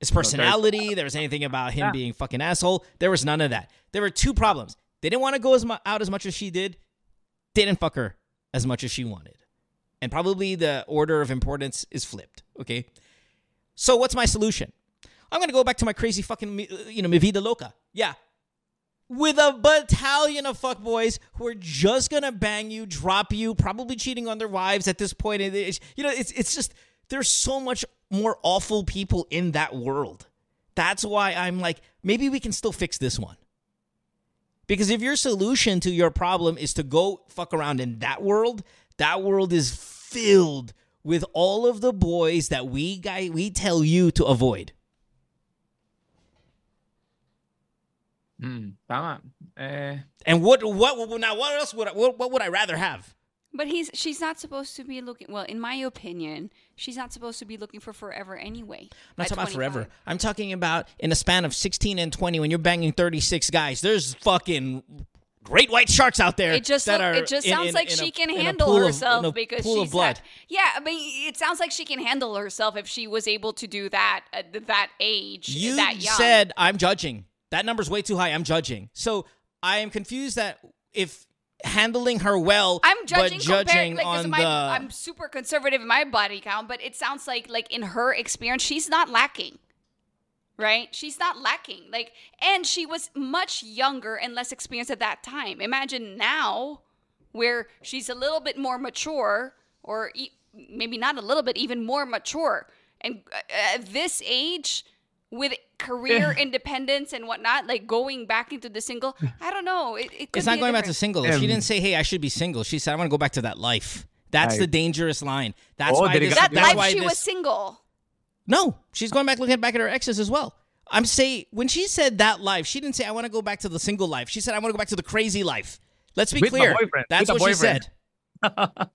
his personality. There was anything about him Yeah. being fucking asshole. There was none of that. There were two problems. They didn't want to go as mu- out as much as she did. Didn't fuck her as much as she wanted, and probably the order of importance is flipped. Okay. So what's my solution? I'm gonna go back to my crazy fucking, you know, mi vida loca. Yeah, with a battalion of fuckboys who are just gonna bang you, drop you, probably cheating on their wives at this point. It's- You know, it's it's just there's so much more awful people in that world. That's why I'm like, maybe we can still fix this one. Because if your solution to your problem is to go fuck around in that world, that world is filled with all of the boys that we guy we tell you to avoid. Mm, tama. Eh, And what what now? What else would I, what, what would I rather have? But he's she's not supposed to be looking. Well, in my opinion, she's not supposed to be looking for forever anyway. I'm not at talking about forever. I'm talking about in a span of 16 and 20 when you're banging 36 guys. There's fucking great white sharks out there. It just that look- are it just in- sounds in- like in she a- can handle pool of- herself because she's of blood. Had, yeah, I mean, it sounds like she can handle herself if she was able to do that at that age, You that young. said I'm judging. That number's way too high. I'm judging. So I am confused that if handling her well, I'm judging, but judging like, on my, the. I'm super conservative in my body count, but it sounds like, like in her experience, she's not lacking, right? She's not lacking, like, and she was much younger and less experienced at that time. Imagine now, where she's a little bit more mature, or e- maybe not a little bit, even more mature, and uh, at this age. With career independence and whatnot, like going back into the single, I don't know. It, it could it's not be a going back to single. Um, she didn't say, "Hey, I should be single." She said, "I want to go back to that life." That's Right. the dangerous line. That's Oh, why this. That that's life why she this, was single. No, she's going back looking back at her exes as well. I'm saying when she said that life, she didn't say I want to go back to the single life. She said I want to go back to the crazy life. Let's be With clear. That's With what she said.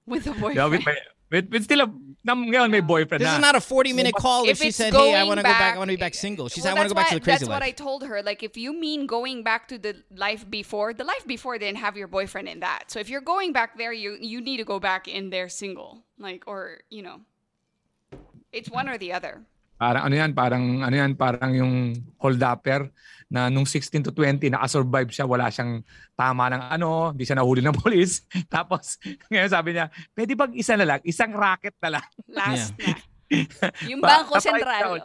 with a boyfriend. yeah, with, my, with, with still a, nam, ngayon may boyfriend This na. is not a 40 minute call if, if she said, "Hey, I want to go back. back- I want to be back single." She said, "I want to go back that's to the why- crazy That's life." what I told her. Like, if you mean going back to the life before, the life before didn't have your boyfriend in that. So if you're going back there, you you need to go back in there single, like, or you know, it's one or the other. Parang ano yan, parang ano yan, parang yung hold-upper na nung 16 to 20, nakasurvive siya, wala siyang tama ng ano, hindi siya nahuli ng polis. Tapos, ngayon sabi niya, pwede bang isa na lang, isang racket na lang, Last na. Yung Bangko Sentral.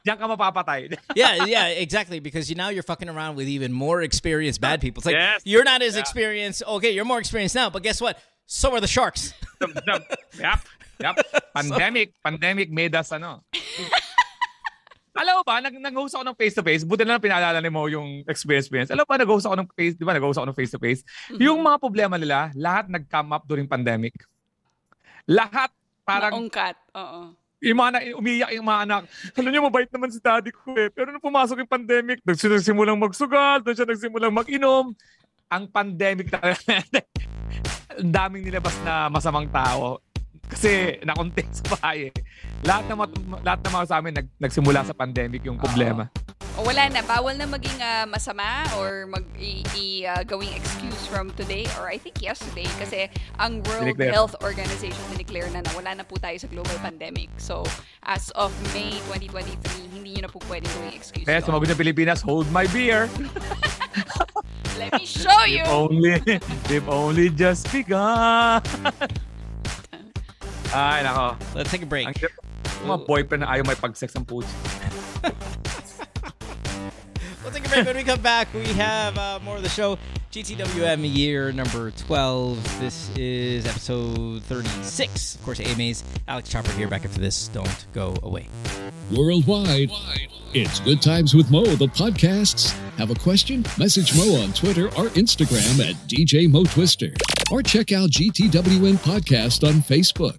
diyan ka mapapatay. yeah, yeah, exactly. Because you now you're fucking around with even more experienced bad people. It's like Yes. you're not as experienced. Okay, you're more experienced now, but guess what? So are the sharks. yep, yep. Pandemic, pandemic made us ano. Alam mo ba, nag nag-host ako ng face-to-face. Buti na lang pinaalala ni mo yung experience experience. Alam mo ba, nag-host ako ng face, di ba, nag-host ako ng face-to-face. Yung mga problema nila, lahat nag-come up during pandemic. Lahat parang Maungkat. Oo. yung mga na, umiyak yung mga anak. Alam niyo, mabait naman si daddy ko eh. Pero nung pumasok yung pandemic, doon siya nagsimulang magsugal, doon siya nagsimulang mag-inom. Ang pandemic talaga. Ang daming nilabas na masamang tao. Kasi nakontent sa bahay eh. Lahat ng, mat- lahat ng mga sa amin nag, nagsimula sa pandemic yung problema. O wala na, bawal na maging ah, masama or mag i, i- ah, gawing excuse from today or I think yesterday kasi ang World Dineclare. Health Organization dineclare na na wala na po tayo sa global pandemic. So, as of May 2023, hindi nyo na po pwedeng gawing excuse. Kaya yun. sumagot ng Pilipinas, hold my beer. Let me show you! If only, if only just begun. Ay, nako. Let's take a break. Ang mga boyfriend na ayaw may pag-sex ang puto. We'll take a break. When we come back, we have uh, more of the show. GTWM year number 12. This is episode 36. Of course, AMA's Alex Chopper here back after this. Don't go away. Worldwide, it's Good Times with Mo, the podcasts. Have a question? Message Mo on Twitter or Instagram at DJ Mo Twister. Or check out GTWM Podcast on Facebook.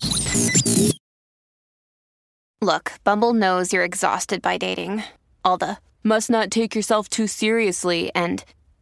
Look, Bumble knows you're exhausted by dating. All the must not take yourself too seriously and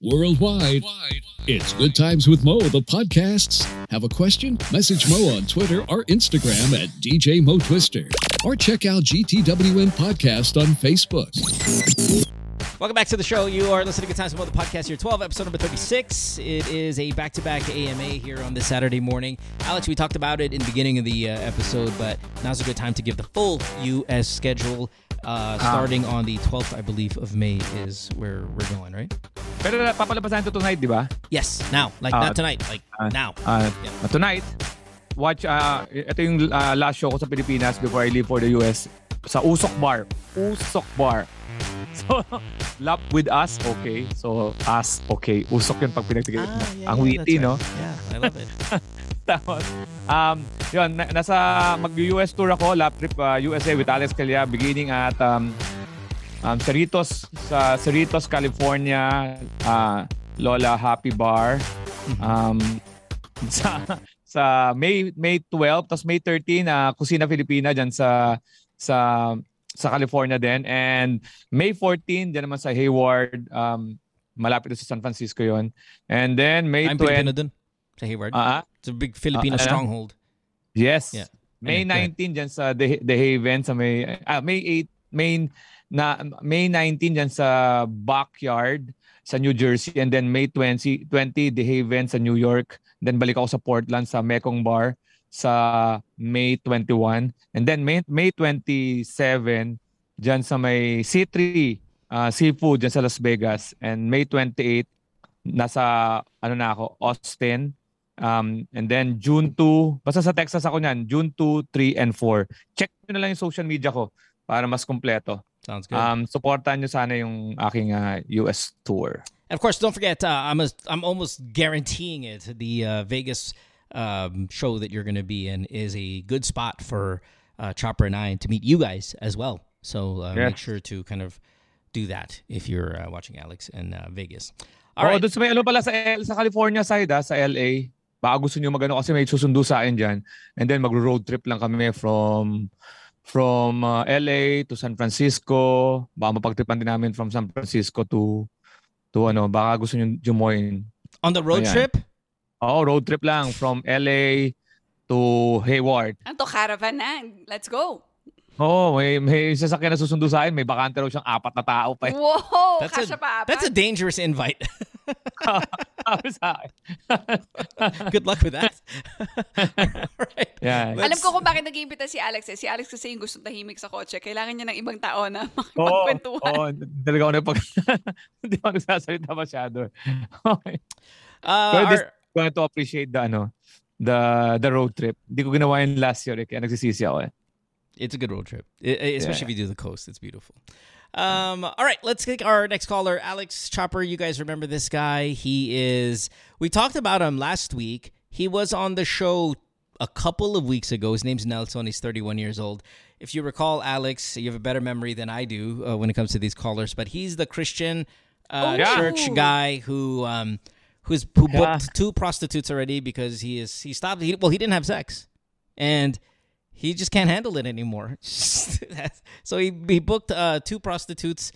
Worldwide, it's Good Times with Mo, the podcasts. Have a question? Message Mo on Twitter or Instagram at DJ Mo Twister. Or check out GTWM Podcast on Facebook. Welcome back to the show. You are listening to Good Times with Mo, the podcast here, 12, episode number 36. It is a back to back AMA here on this Saturday morning. Alex, we talked about it in the beginning of the uh, episode, but now's a good time to give the full U.S. schedule. Uh, starting on the 12th, I believe, of May is where we're going, right? Pero papalabasan ito tonight, di ba? Yes, now. Like, Ah, not tonight, like ah, now. Uh, Yeah. Tonight, watch, uh, ito yung uh, last show ko sa Pilipinas before I leave for the US sa Usok Bar. Usok Bar. So, lap with us, okay. So, us, okay. Usok yun pag pinagtigil. Ah, yeah, Ang yeah, witty, that's no? right. Yeah, I love it. Tapos, um, yun, na- nasa mag-US tour ako, lap trip uh, USA with Alex Calya beginning at um, um, Cerritos, sa Cerritos, California, uh, Lola Happy Bar. Um, sa sa May May 12 tapos May 13 uh, Kusina Filipina diyan sa sa sa California din and May 14 diyan naman sa Hayward um malapit sa San Francisco yon and then May I'm 20 Filipino dun. Sa Hayward. Ah, ah. It's a big Filipino ano? stronghold. Yes. Yeah. May go 19 diyan sa The, The Haven sa May ah, May 8 May na May 19 diyan sa Backyard sa New Jersey and then May 20 20 The Haven sa New York then balik ako sa Portland sa Mekong Bar sa May 21 and then May May 27 diyan sa may C3 ah, Seafood diyan sa Las Vegas and May 28 nasa ano na ako Austin Um, and then June 2, basta sa Texas ako niyan, June 2, 3, and 4. Check nyo na lang yung social media ko para mas kompleto. Sounds good. Um, supportan nyo sana yung aking uh, US tour. And of course, don't forget, uh, I'm a, I'm almost guaranteeing it. The uh, Vegas um, show that you're going to be in is a good spot for uh, Chopper and I to meet you guys as well. So uh, Yeah. make sure to kind of do that if you're uh, watching Alex in uh, Vegas. All All right. doon sa may ano pala sa, L- sa California side ah, sa LA. Baka gusto nyo magano kasi may susundo sa akin dyan. And then mag-road trip lang kami from from uh, LA to San Francisco. Baka mapagtripan din namin from San Francisco to to ano, baka gusto nyo jumoin. On the road Ayan. trip, Oo, road trip lang from LA to Hayward. Ano to, caravan na. Let's go. Oo, may, may sasakyan na susundo sa akin. May bakante raw siyang apat na tao pa. eh. Whoa! that's kasha a, pa apat? that's a dangerous invite. Akin. good luck with that. Right. yeah. Alam ko kung bakit nag-iimbita si Alex eh. Si Alex kasi yung gustong tahimik sa kotse. Kailangan niya ng ibang tao na Oo, makipagkwentuhan. oo, talaga ako na pag hindi ako nagsasalita masyado. Okay. Uh, Pero this our- going to appreciate the ano, the the road trip. Hindi ko ginawa yun last year eh, kaya nagsisisi ako eh. It's a good road trip, I- I- especially if you do the coast. It's beautiful. Um, all right, let's take our next caller, Alex Chopper. You guys remember this guy? He is. We talked about him last week. He was on the show a couple of weeks ago. His name's Nelson. He's 31 years old. If you recall, Alex, you have a better memory than I do uh, when it comes to these callers. But he's the Christian uh, Oh. church guy who um, who's who Yeah. booked two prostitutes already because he is he stopped. He, well, he didn't have sex, and he just can't handle it anymore. so he, he booked uh, two prostitutes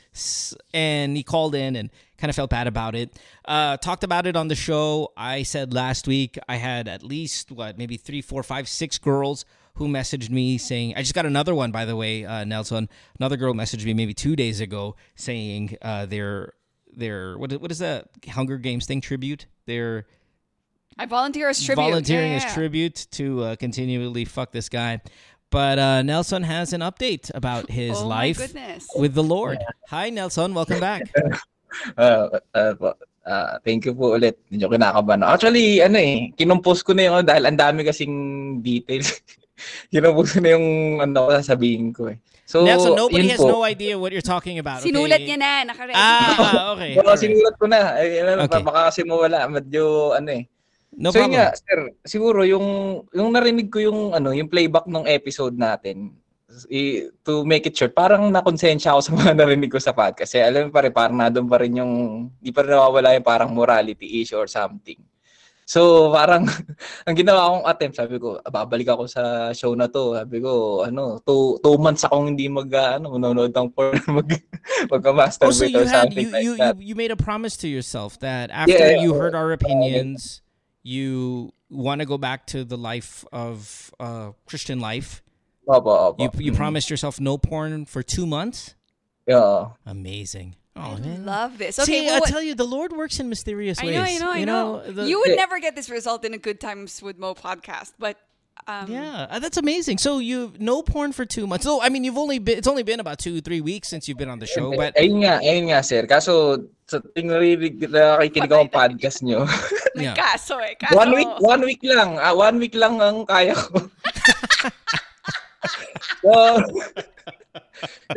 and he called in and kind of felt bad about it. Uh, talked about it on the show. I said last week I had at least, what, maybe three, four, five, six girls who messaged me saying, I just got another one, by the way, uh, Nelson. Another girl messaged me maybe two days ago saying uh, their, their what, what is that Hunger Games thing tribute? Their I volunteer as tribute. volunteering Yeah, as yeah. tribute to uh, continually fuck this guy. But uh, Nelson has an update about his Oh life with the Lord. Hi, Nelson. Welcome back. Ah, ah, po. Ah, thank you po ulit. Hindi nyo kinakabahan. Actually, ano eh, kinumpos ko na yung ano, dahil ang dami kasing details. kinumpos ko na yung ano sasabihin ko eh. So, Nelson, nobody has po. no idea what you're talking about. Sinulat niya na. Nakaready. Ah, okay. Oo, all right. sinulat ko na. Ay, ano, Okay. Baka kasi mawala. Medyo ano eh. No so yun problem. nga, sir, siguro yung yung narinig ko yung ano, yung playback ng episode natin i- to make it short, parang nakonsensya ako sa mga narinig ko sa podcast. Kasi alam mo pa rin, parang nandun pa rin yung, di pa rin nawawala yung parang morality issue or something. So, parang, ang ginawa kong attempt, sabi ko, babalik ako sa show na to. Sabi ko, ano, two, two months akong hindi mag, ah, ano, manonood ng porn, mag, magka-masturbate Oh, so you or had something you, like you, that. you you made a promise to yourself that after Yeah, you uh, heard our opinions, you want to go back to the life of uh, Christian life. Opo, opo. You you Mm. promised yourself no porn for two months. Yeah. Amazing. I Oh man. love this. See, Okay, I well, tell you, the Lord works in mysterious I ways. know, I know, I you know. the- you would Yeah. never get this result in a Good Times with Mo podcast, but um, Yeah, uh, that's amazing. So you no porn for two months. So I mean, you've only been it's only been about two three weeks since you've been on the show, but ayun nga, ayun nga, sir. Kaso, sa ting narinig, nakikinig ako ng podcast nyo. Yeah. kaso eh. Kaso. one week, one week lang. Ah, one week lang ang kaya ko. so,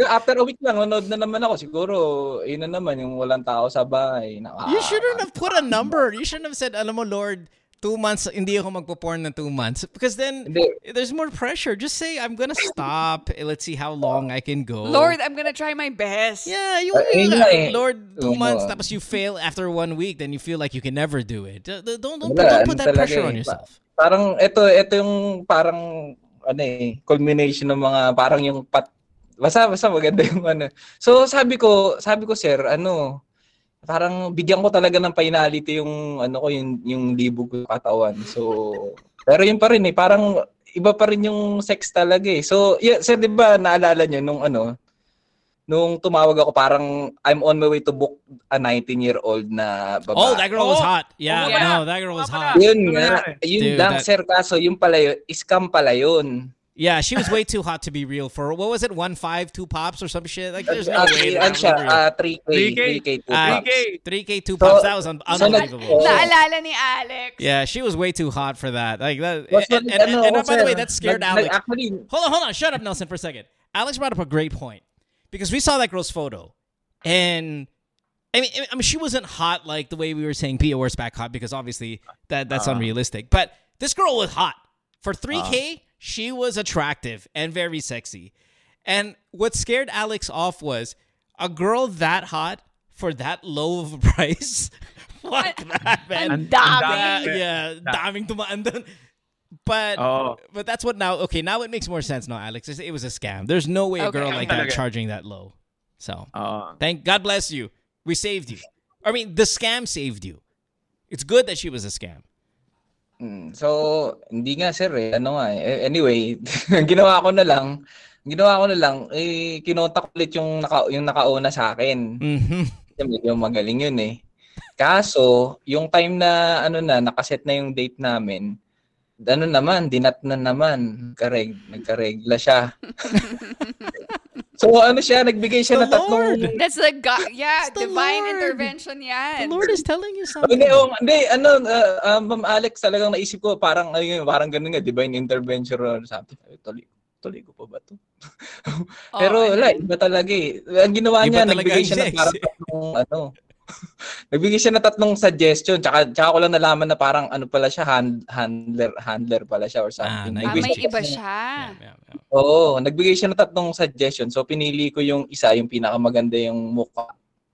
after a week lang, manood na naman ako. Siguro, yun na naman, yung walang tao sa bahay. Naka- you shouldn't have put a number. You shouldn't have said, "Alam mo, Lord, two months, hindi ako magpo-porn na two months. Because then, Hindi. there's more pressure. Just say, I'm gonna stop. Eh, Let's see how long I can go. Lord, I'm gonna try my best. Yeah, you, Uh, you nga eh. Lord, two Oo. months, tapos you fail after one week, then you feel like you can never do it. Uh, Don't, don't, Wala, don't put that pressure eh. on yourself. Parang ito ito yung parang ano eh culmination ng mga parang yung pat basta basta maganda yung ano. So sabi ko, sabi ko sir, ano parang bigyan ko talaga ng finality yung ano ko yung yung libog ko katawan. So pero yun pa rin eh parang iba pa rin yung sex talaga eh. So yeah, sir, 'di ba naalala niyo nung ano nung tumawag ako parang I'm on my way to book a 19-year-old na babae. Oh, that girl was Oh. hot. Yeah, Oh, yeah. no, that girl was hot. Yun nga, yun Dude, lang that- sir kaso yung pala yun, scam pala yun. Yeah, she was way too hot to be real for what was it, one five, two pops or some shit? Like there's no way. Actually, that ano siya, real. ah, 3K, 3K, 3K, 2 Ah, pops. 3K. 3K, two So- That was un- so nag- unbelievable. Naalala ni Alex. Yeah, she was way too hot for that. Like that. Was and, it, and, ano, and, and by the way, that scared nag- Alex. nag- Actually, Hold on, hold on. Shut up, Nelson, for a second. Alex brought up a great point because we saw that girl's photo, and I mean, I mean, she wasn't hot like the way we were saying Pia Wurtzbach hot because obviously that that's unrealistic. But this girl was hot for 3K. She was attractive and very sexy, and what scared Alex off was a girl that hot for that low of a price. Fuck that, man. Ang Ang dami. That- yeah, daming tumaan. But Oh. but that's what now. Okay, now it makes more sense. now, Alex, it was a scam. There's no way a Okay. girl like that talaga. charging that low. So Oo. thank God bless you. We saved you. I mean, the scam saved you. It's good that she was a scam. Mm, so, hindi nga sir eh, ano nga eh. Anyway, ang ginawa ko na lang, ang ginawa ko na lang, eh, kinontak ulit yung, naka, yung nakauna sa akin. hmm Kasi medyo magaling yun eh. Kaso, yung time na ano na, nakaset na yung date namin, ano naman, dinat na naman. Nagkareg, nagkaregla siya. so ano siya, nagbigay siya The ng tatlong... Lord! That's the God. Yeah, It's the divine Lord. intervention The yan. Lord is telling you something. Hindi, oh, hindi, ano, uh, uh, Ma'am Alex, talagang naisip ko, parang, ayun, parang ganun nga, divine intervention or something. Ay, Tuloy, tuloy ko pa ba to? Oh, Pero and wala, iba talaga eh. Ang ginawa Iba niya, nagbigay siya ng parang eh. tatlong, ano, nagbigay siya ng tatlong suggestion, tsaka, tsaka ko lang nalaman na parang, ano pala siya, hand, handler, handler pala siya or something. Ah, Ah, Nagbigay may siya- iba siya. Yeah, yeah, yeah. Oo, nagbigay siya ng tatlong suggestion. So, pinili ko yung isa, yung pinakamaganda yung mukha.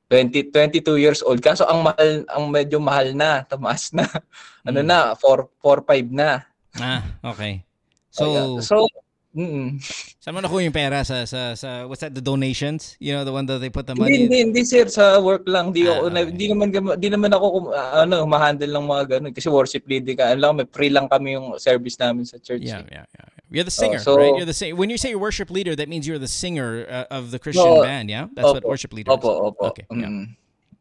20, 22 years old. Kaso, ang mahal, ang medyo mahal na, tumaas na. Ano Mm. na, 4, 4, 5 na. Ah, okay. So, So, so mm, saan mo nakuha yung pera sa, sa, sa, what's that, the donations? You know, the one that they put the hindi, money hindi, hindi, sir. Sa work lang. Di, ako, Ah, okay. di, naman, di naman ako, ah, ano, ma-handle ng mga ganun. Kasi worship leader ka. Ano lang, may free lang kami yung service namin sa church. Yeah, eh. yeah, yeah. You're the singer, so- right? You're the sing- When you say worship leader, that means you're the singer uh, of the Christian No. band, yeah? That's what Opo. worship leader Opo, is. opo. Okay, yeah. Mm.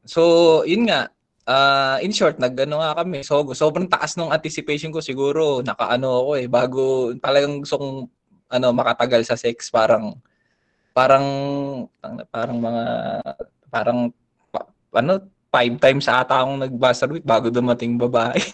So, yun nga. Ah, in short, nagano nga kami. So, sobrang taas nung anticipation ko siguro. Nakaano ako eh. Bago, talagang gusto kong ano, makatagal sa sex. Parang, parang, parang mga, parang, pa- ano, five times ata akong nag-masturbate bago dumating babae.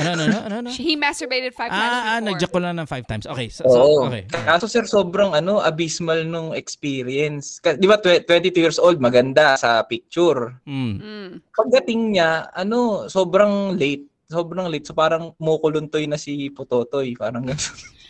Ano, ano, ano, ano, ano? He masturbated five times Ah, ah, before. nag-jack ko lang ng five times. Okay, so, so Oo. okay. Kaso sir, sobrang ano, abysmal nung experience. Di ba, tw- 22 years old, maganda sa picture. Mm. Mm. pagdating niya, ano, sobrang late. Sobrang late. So parang mukuluntoy na si Putotoy. Parang gano'n.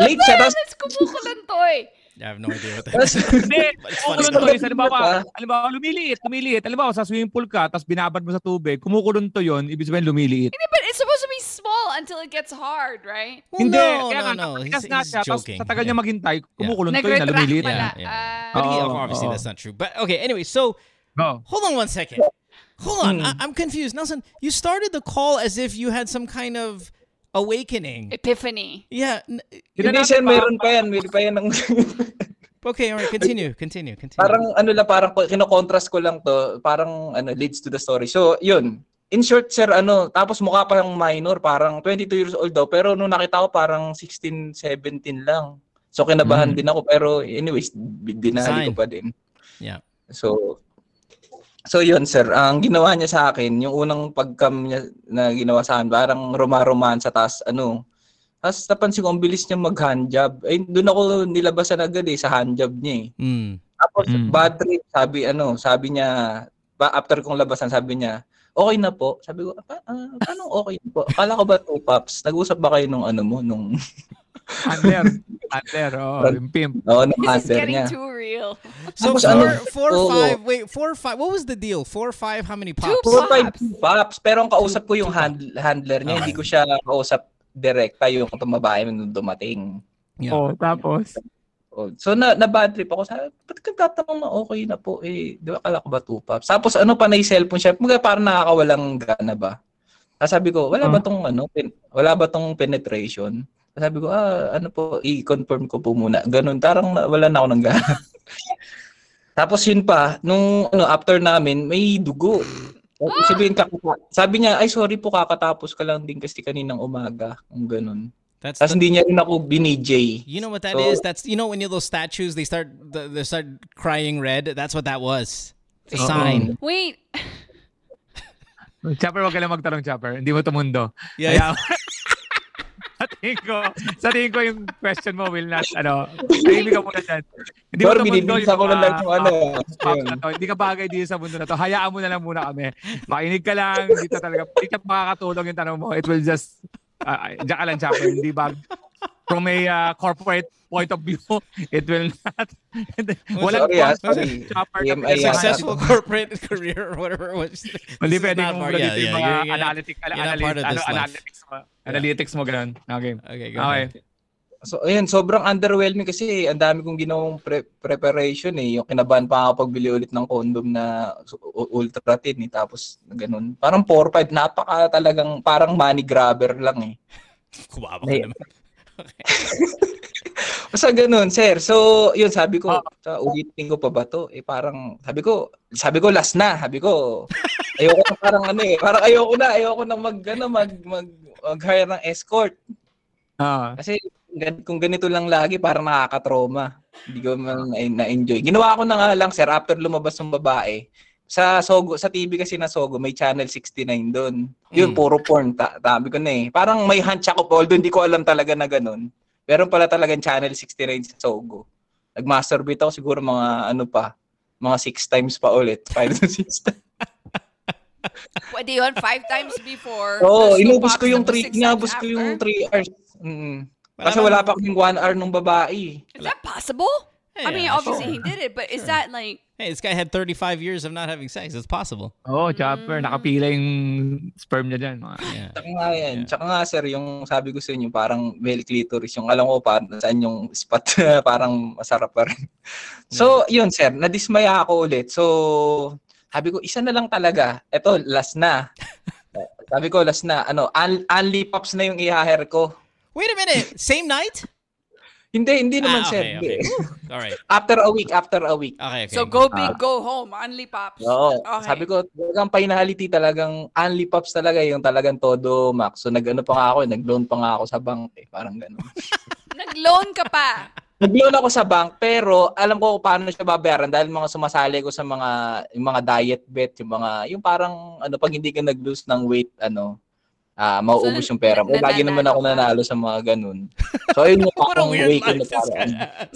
late siya. Tapos, Let's kumukulantoy. I have no idea what that tapos, Hindi. But it's Kung funny. kuluntoy, sa halimbawa, halimbawa, lumiliit, lumiliit. Halimbawa, sa swimming pool ka, tapos binabad mo sa tubig, kumukulunto yun, ibig sabihin lumiliit. Hindi, But it's supposed to be small until it gets hard, right? Well, Hindi, no, kaya no, no. nakatigas He's, nga he's siya, tapos joking. sa tagal niya Yeah. maghintay, kumukulunto yun na lumiliit. Yeah, yeah. Ah. But he, obviously, oo. that's not true. But okay, anyway, so Go. hold on one second. Hold on, I- I'm confused. Nelson, you started the call as if you had some kind of awakening. Epiphany. Yeah. hindi siya, meron pa yan. Meron pa yan. Ng, Okay, all right. Continue, continue, continue. parang ano lang, parang kinokontrast ko lang to. Parang ano, leads to the story. So, yun. In short, sir, ano, tapos mukha pa yung minor, parang 22 years old daw. Pero nung nakita ko, parang 16, 17 lang. So, kinabahan Mm. din ako. Pero anyways, dinali Sign. ko pa din. Yeah. So, so yun sir, ang ginawa niya sa akin, yung unang pagcam niya na ginawa sa akin, parang roma-romansa, tas ano, tas napansin ko, ang bilis niya mag-handjob. Eh, doon ako nilabasan agad eh, sa handjob niya eh. Mm. Tapos, Mm. bad trip, sabi ano, sabi niya, ba, after kong labasan, sabi niya, okay na po. Sabi ko, pa, ah, paano okay na po? Akala ko ba two pops? Nag-usap ba kayo nung ano mo? Nung, Under. Under, oh, yung pimp. oh, nung This is under getting niya. too real. So Tapos four, ano? four, Oo. five. Wait, four, five. What was the deal? Four, five. How many pops? Four, Pops. five, two pops. Pero ang kausap ko yung hand, handler niya. Okay. Hindi ko siya kausap direkta yung tumabae nung dumating. Yeah. Oh, tapos. Oh, So na, na bad trip ako. Sabi, ba't ka tatanong na okay na po? Eh, di ba kala ko ba two pops? Tapos ano pa na yung cellphone siya? Mga parang nakakawalang gana ba? Tapos sabi ko, wala ba tong ano, pen, wala ba tong penetration? Sabi ko, ah, ano po, i-confirm ko po muna. Ganun, parang na- wala na ako ng gana. Tapos yun pa, nung ano, after namin, may dugo. Tapos Sabihin, kakata- sabi niya, ay sorry po, kakatapos ka lang din kasi kaninang umaga. Ang ganun. That's Tapos the- hindi niya rin ako binij. You know what that So- is? That's you know when you those statues they start they start crying red. That's what that was. It's a Oo. sign. Wait, Chopper, wag ka lang magtanong, Chopper. Hindi mo tumundo. Yeah. Kaya, sa tingin ko, sa tingin ko yung question mo will not, ano, tahimik ka muna dyan. Hindi mo Sorry, tumundo binibilis ako na lang yung ano. Hindi ka bagay dito sa mundo na to. Hayaan mo na lang muna kami. Makinig ka lang. Dito talaga. Hindi ka makakatulong yung tanong mo. It will just, uh, diyan ka lang, Chopper. Hindi bag, from a uh, corporate point of view, it will not. Walang sorry, ah, of sorry. Chopper na yata. Successful corporate career or whatever it was. Hindi pwede mong part- yeah, yeah, yeah, you're- you're analytic, you're analytic, part of ano, this analytics mo. Analytics mo ganun. Okay. Okay, go Okay. ahead. So, ayun, sobrang underwhelming kasi ang dami kong ginawang pre- preparation eh. Yung kinabahan pa ako pagbili ulit ng condom na ultra thin eh. Tapos, ganun. Parang 4-5, napaka talagang, parang money grabber lang eh. Kuwawa ka May- naman. Basta ganun, sir. So, yun, sabi ko, Ah. sa ulitin ko pa ba to? Eh, parang, sabi ko, sabi ko, last na. Sabi ko, ayoko na parang ano eh. Parang ayoko na, ayoko na mag, ano, mag, mag, mag-hire ng escort. Ah. Kasi kung ganito lang lagi, parang nakaka-trauma. Hindi ko man na- na-enjoy. Ginawa ko na nga lang, sir, after lumabas ng babae, sa Sogo, sa TV kasi na Sogo, may channel 69 doon. Yun, Mm. puro porn. Ta tabi ko na eh. Parang may hunch ako, although hindi ko alam talaga na ganun. Meron pala talagang channel 69 sa Sogo. Nag-masturbate ako siguro mga ano pa, mga six times pa ulit. Five to six times. pwede yun five times before. Oo, Tapos inubos ko yung pops, three, tapos six inabos times ko yung after. 3 hours. Mm. Kasi wala pa kaming 1 hour nung babae. Is that possible? I mean, obviously sure. he did it, but is that like Hey, this guy had 35 years of not having sex. It's possible. Oo, oh, Chopper. Nakapila mm. yung sperm niya dyan. Mga. Yeah. Tsaka nga yan. Yeah. Tsaka nga sir, yung sabi ko sa inyo, parang male clitoris. Yung alam ko pa, saan yung spot parang masarap pa rin. So, yun sir, nadismaya ako ulit. So, sabi ko, isa na lang talaga. Ito, last na. sabi ko, last na. Ano, un- only pops na yung i-hire ko. Wait a minute. Same night? Hindi, hindi naman Ah, sir. okay, Hindi. okay. All right. after a week, after a week. Okay, okay. so go big, go home, only pops. Oo. Okay. Sabi ko, talagang finality talagang only pops talaga yung talagang todo max. So nag-ano pa nga ako, eh, nag-loan pa nga ako sa bank eh, parang gano'n. Nag-loan ka pa. nag-loan ako sa bank pero alam ko kung paano siya babayaran dahil mga sumasali ko sa mga yung mga diet bet, yung mga yung parang ano pag hindi ka nag-lose ng weight ano ah mauubos So, yung pera mo. Lagi naman ako nanalo sa mga ganun. So ayun yung What a parang weird way ko na has.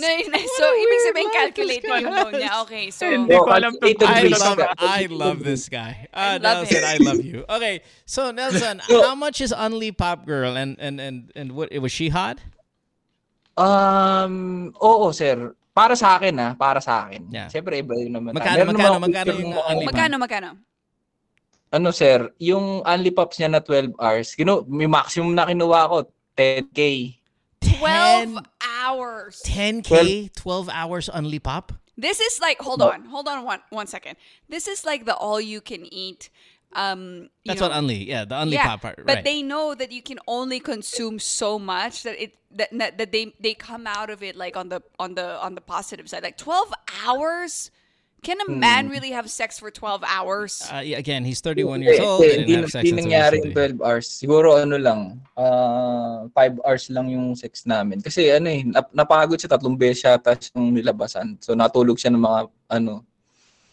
No, no, so, ibig sabihin, life calculate this mo yung loan niya. Okay, so, Hindi ko alam to. Calculated I love. I love this guy. Uh, love Nelson, him. I love you. Okay, so Nelson, So- how much is Unli Pop Girl and and and and what was she hot? Um, oo sir. Para sa akin ah, para sa akin. Yeah. Siyempre iba yun naman. Magkano, magkano, magkano picture yung ng- Unli Pop? magkano, magkano? Ano sir, yung only pops niya na 12 hours, kinu may maximum na kinuha ko 10k. 12 hours. 10k, 12 hours Unli Pop. This is like, hold on, hold on one, one second. This is like the all you can eat. Um, you That's know, what Unli. Yeah, the Unli yeah, Pop part. but they know that you can only consume so much that it that, that, that they they come out of it like on the on the on the positive side. Like 12 hours? Can a man really have sex for 12 hours? uh, yeah, again, he's 31 years Hindi, old. hindi, hindi until nangyari yung 12 hours. Siguro ano lang, uh, 5 hours lang yung sex namin. Kasi ano eh, nap- napagod siya tatlong beses siya tapos yung nilabasan. So natulog siya ng mga ano,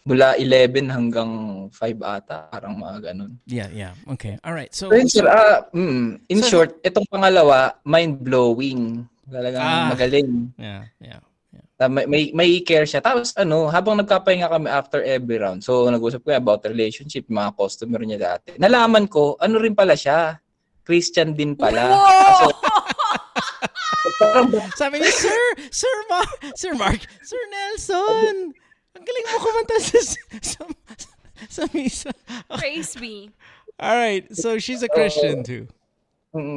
mula 11 hanggang 5 ata, parang mga ganun. Yeah, yeah. Okay. All right. So, So yun sir, ah, mm, in So- short, itong pangalawa, mind-blowing. Talagang Ah. magaling. yeah, yeah. Na may, may, may care siya. Tapos ano, habang nagkapahinga kami after every round, so nag-usap kami about relationship, mga customer niya dati. Nalaman ko, ano rin pala siya, Christian din pala. So, parang Sabi niya, Sir, Sir Mark, Sir Mark, Sir Nelson, ang galing mo kumanta sa, sa, sa misa. Praise me. All right, so she's a Christian too.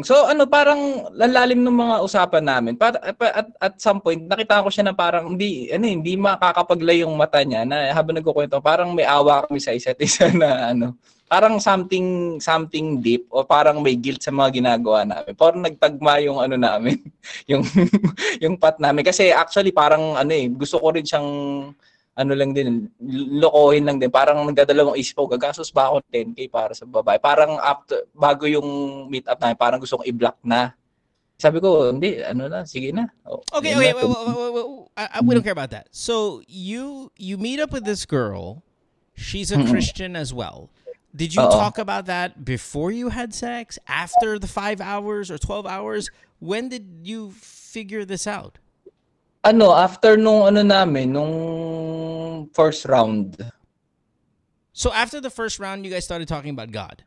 So ano parang lalalim ng mga usapan namin. Para pa- at, at some point nakita ko siya na parang hindi ano hindi makakapaglay yung mata niya na habang nagkukwento parang may awa kami sa isa't isa na ano parang something something deep o parang may guilt sa mga ginagawa namin. Parang nagtagma yung ano namin, yung yung pat namin kasi actually parang ano eh gusto ko rin siyang ano lang din, lokohin lang din. Parang nagdadalawang isip ko, gagastos ba ako ng 10k para sa babae? Parang after, bago yung meet up namin, parang gusto kong i-block na. Sabi ko, hindi, ano na, sige na. Oh, Okay, okay, na. wait, wait, wait, wait, wait. I, we don't care about that. So you you meet up with this girl. She's a Christian as well. Did you Oo. talk about that before you had sex? After the five hours or twelve hours? When did you figure this out? Ano, after nung ano namin, nung first round, So after the first round, you guys started talking about God.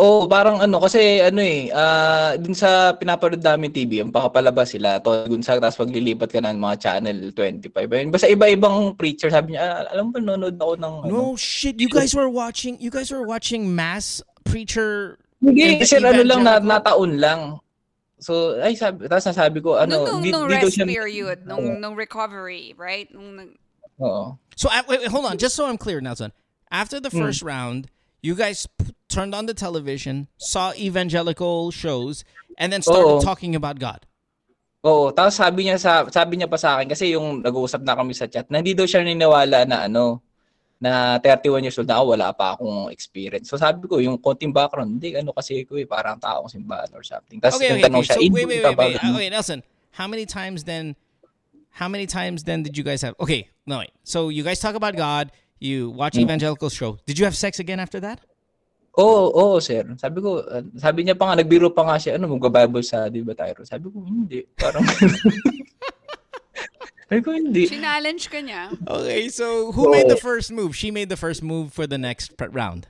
Oh, parang ano kasi ano eh, ah dun sa pinapanood namin TV, ang pakapalabas sila, to dun sa tapos paglilipat ka ng mga channel 25. Ayun, basta iba-ibang preacher sabi niya, ah, alam mo nanonood ako ng ano. No shit, you guys were watching. You guys were watching mass preacher. Hindi, kasi ano lang na, nataon lang. So, ay sabi, tapos nasabi ko, ano, nung, nung, di, nung di daw rest siya, period, nung, nung recovery, right? Nung, Oo. So I, wait, wait, hold on, just so I'm clear, Nelson. After the first round, you guys p- turned on the television, saw evangelical shows, and then started Oo. talking about God. Oo, tapos sabi niya sa sabi niya pa sa akin kasi yung nag-uusap na kami sa chat na hindi daw siya niniwala na ano na 31 years old na ako, wala pa akong experience. So sabi ko, yung konting background, hindi, ano kasi ko eh, parang taong simbahan or something. Tapos Okay, okay, nagtanong okay. siya, So "Eh, wait, wait, wait, wait. ganun?" Uh, wait, Nelson. How many times then? How many times then did you guys have? Okay, no wait. So you guys talk about God. You watch Hmm. evangelical show. Did you have sex again after that? Oo, oo, sir. Sabi ko, uh, sabi niya pa nga, nagbiro pa nga siya, ano, magba-Bible study ba tayo? Sabi ko, hindi. Parang, sabi ko, hindi. challenge ka niya. Okay, so who made the first move? She made the first move for the next pr- round.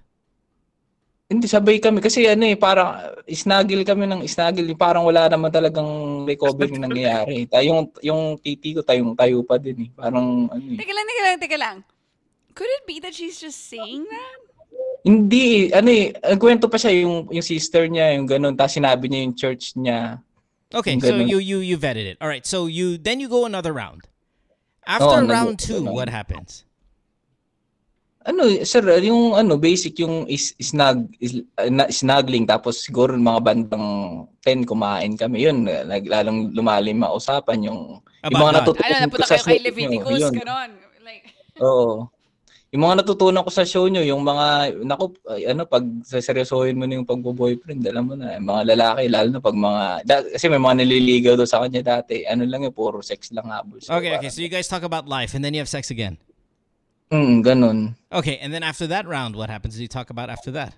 Hindi, sabay kami. Kasi ano eh, parang snuggle kami ng snuggle. Parang wala naman talagang recovery nangyayari. Tayong, yung titi ko, tayong tayo pa din eh. Parang, ano eh. Teka lang, teka lang, teka lang. Could it be that she's just saying that? Hindi, ano eh, nagkwento pa siya yung, yung sister niya, yung ganun. Tapos sinabi niya yung church niya. Okay, Yung so you you you vetted it. All right, so you then you go another round. After Oo, round nag- two, ano. what happens? Ano, sir, yung ano, basic yung is, snug, is, uh, na- snuggling. Tapos siguro mga bandang 10 kumain kami. Yun, lalong lumalim ang usapan. Yung, yung About mga God. natutunan Ano, ko napunta sa kayo kay Leviticus, yun. ganon. Like, Oo. Yung mga natutunan ko sa show nyo, yung mga, naku, ay, ano, pag seryosohin mo na yung pagbo-boyfriend, alam mo na, yung mga lalaki, lalo na pag mga, da, kasi may mga naliligaw daw sa kanya dati, ano lang yun, puro sex lang habol. So, Okay, okay. So you guys talk about life, and then you have sex again. Mm, ganun. Okay, and then after that round, what happens? Do you talk about after that?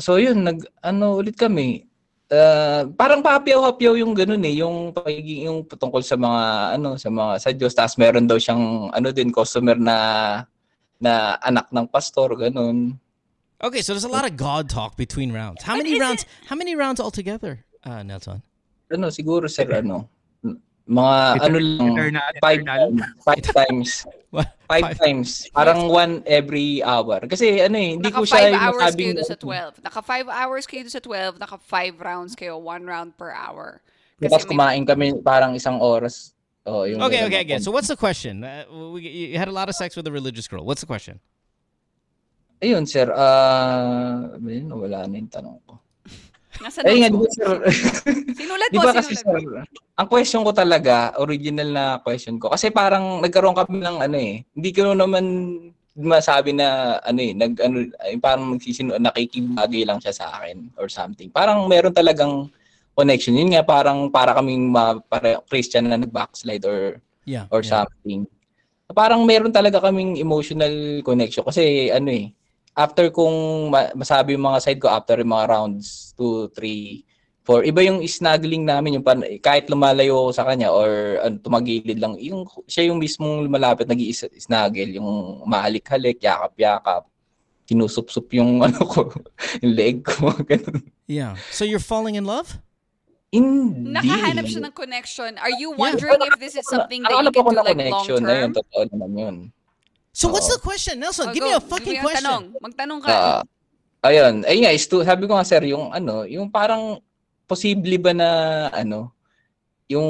So yun, nag, ano ulit kami, ah, parang papiyaw-hapyaw yung ganun eh, yung pagiging, yung tungkol sa mga, ano, sa mga, sa Diyos, tapos meron daw siyang, ano din, customer na, na anak ng pastor, ganun. Okay, so there's a lot of God talk between rounds. How many rounds? How many rounds altogether, uh, Nelson? Ano, siguro sir, ano, mga, ano lang, Eternal, five, eternal. five times. Five, times. Parang one every hour. Kasi ano eh, hindi naka ko siya 5 hours kayo doon sa 12. Naka 5 hours kayo doon sa 12. Naka 5 rounds kayo. 1 round per hour. Tapos may- kumain kami parang isang oras. Oh, yung Okay, okay, again. So what's the question? Uh, we, you had a lot of sex with a religious girl. What's the question? Ayun, sir. Ah, ayun, wala na yung tanong ko. Nasa Ayun nga, notes di ba, sir? Sinulat mo, ba kasi sinulat sir, ang question ko talaga, original na question ko, kasi parang nagkaroon kami ng ano eh, hindi ko naman masabi na ano eh, nag ano, ay, parang nagsisino, nakikibagay lang siya sa akin or something. Parang meron talagang connection. Yun nga, parang para kaming ma, para Christian na nag-backslide or Yeah. or yeah. something. Parang meron talaga kaming emotional connection kasi ano eh, after kung ma- masabi yung mga side ko after yung mga rounds 2, 3, For iba yung snuggling namin yung pan, kahit lumalayo ako sa kanya or ano, tumagilid lang, yung siya yung mismong lumalapit nag-snuggle, yung mahalik-halik, yakap-yakap, kinusup-sup yung ano ko, yung leg ko, ganun. Yeah. So you're falling in love? Hindi. Nakahanap siya ng connection. Are you wondering if this is something that you can do like long na yun, term? totoo naman yun. So what's Oo. the question, Nelson? Oh, give go. me a fucking Give me question. Tanong. Magtanong ka. Ah, ayun, ayun nga, stu- sabi ko nga sir, yung ano, yung parang posible ba na ano, yung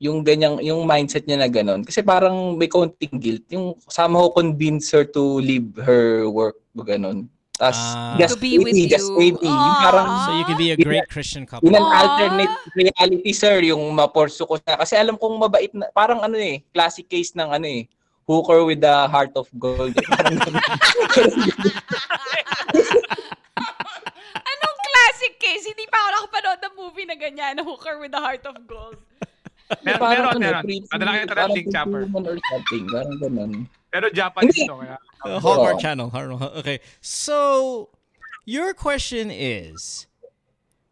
yung ganyang yung mindset niya na ganun kasi parang may konting guilt yung somehow convince her to leave her work ganun tas Ah. just To be with maybe, just you. maybe yung parang Aw. So you can be a great Christian couple. in an Aw. alternate reality sir yung maporso ko siya kasi alam kong mabait na parang ano eh classic case ng ano eh hooker with the heart of gold. Parang. Anong classic case? Hindi pa ako nakapanood ng movie na ganyan, na hooker with the heart of gold. Mer- Parang meron, ano, meron. Padala kita ng parang link, Chopper. parang ganun Pero Japanese Hindi. to kaya. Uh, Hallmark Oo. channel. Hallmark- Okay. So your question is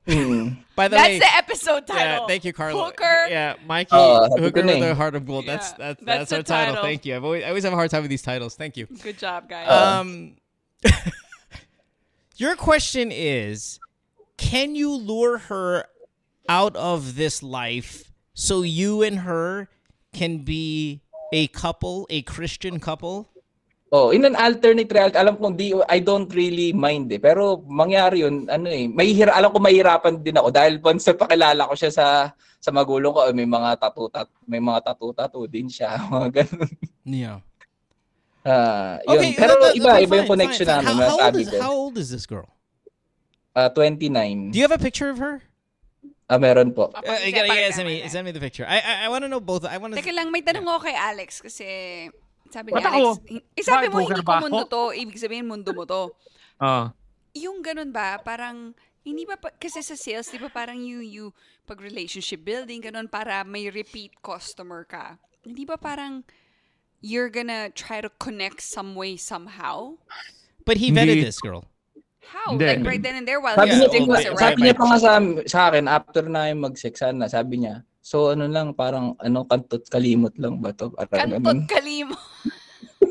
Mm. by the way That's way the episode Yeah, title. thank you, Carlo. Hooker. Yeah, Mikey. Oh, happy Hooker ko na with a heart of gold. That's Yeah, that's that's that's, our title. title. Thank you. I've always, I always have a hard time with these titles. Thank you. Good job, guys. Um, your question is, can you lure her out of this life so you and her can be a couple, a Christian couple? Oh, in an alternate reality, alam ko di I don't really mind eh. Pero mangyari yun, ano eh, mahihira, alam ko mahirapan din ako dahil once sa pakilala ko siya sa sa magulang ko, eh, may mga tattoo tat, may mga tattoo tattoo din siya, mga ganun. Yeah. Ah, yun. Okay. Pero uh, iba, okay, iba yung connection fine, fine. namin, How, how, old is, how old is this girl? Ah, 29. Do you have a picture of her? Ah, meron po. Uh, Papakita, you gotta, you send me, send me the picture. I, I, I want to know both. I want to. Teka lang, may tanong ako kay Alex kasi sabi ni Ba't Alex, ako? eh, sabi mo hooker hindi ko mundo to, ibig sabihin mundo mo to. Ah. Yung ganun ba, parang, hindi ba, pa- kasi sa sales, di ba parang you, you, pag relationship building, ganun, para may repeat customer ka. Hindi ba parang, you're gonna try to connect some way, somehow? But he vetted this girl. How? Hindi. Like right then and there while Sabi niya, doing oh, was right, sabi niya pa nga sa, sa akin, after na yung mag-sex, sana, sabi niya, so ano lang, parang ano, kantot kalimot lang ba to? Parang Kantot ganun. kalimo.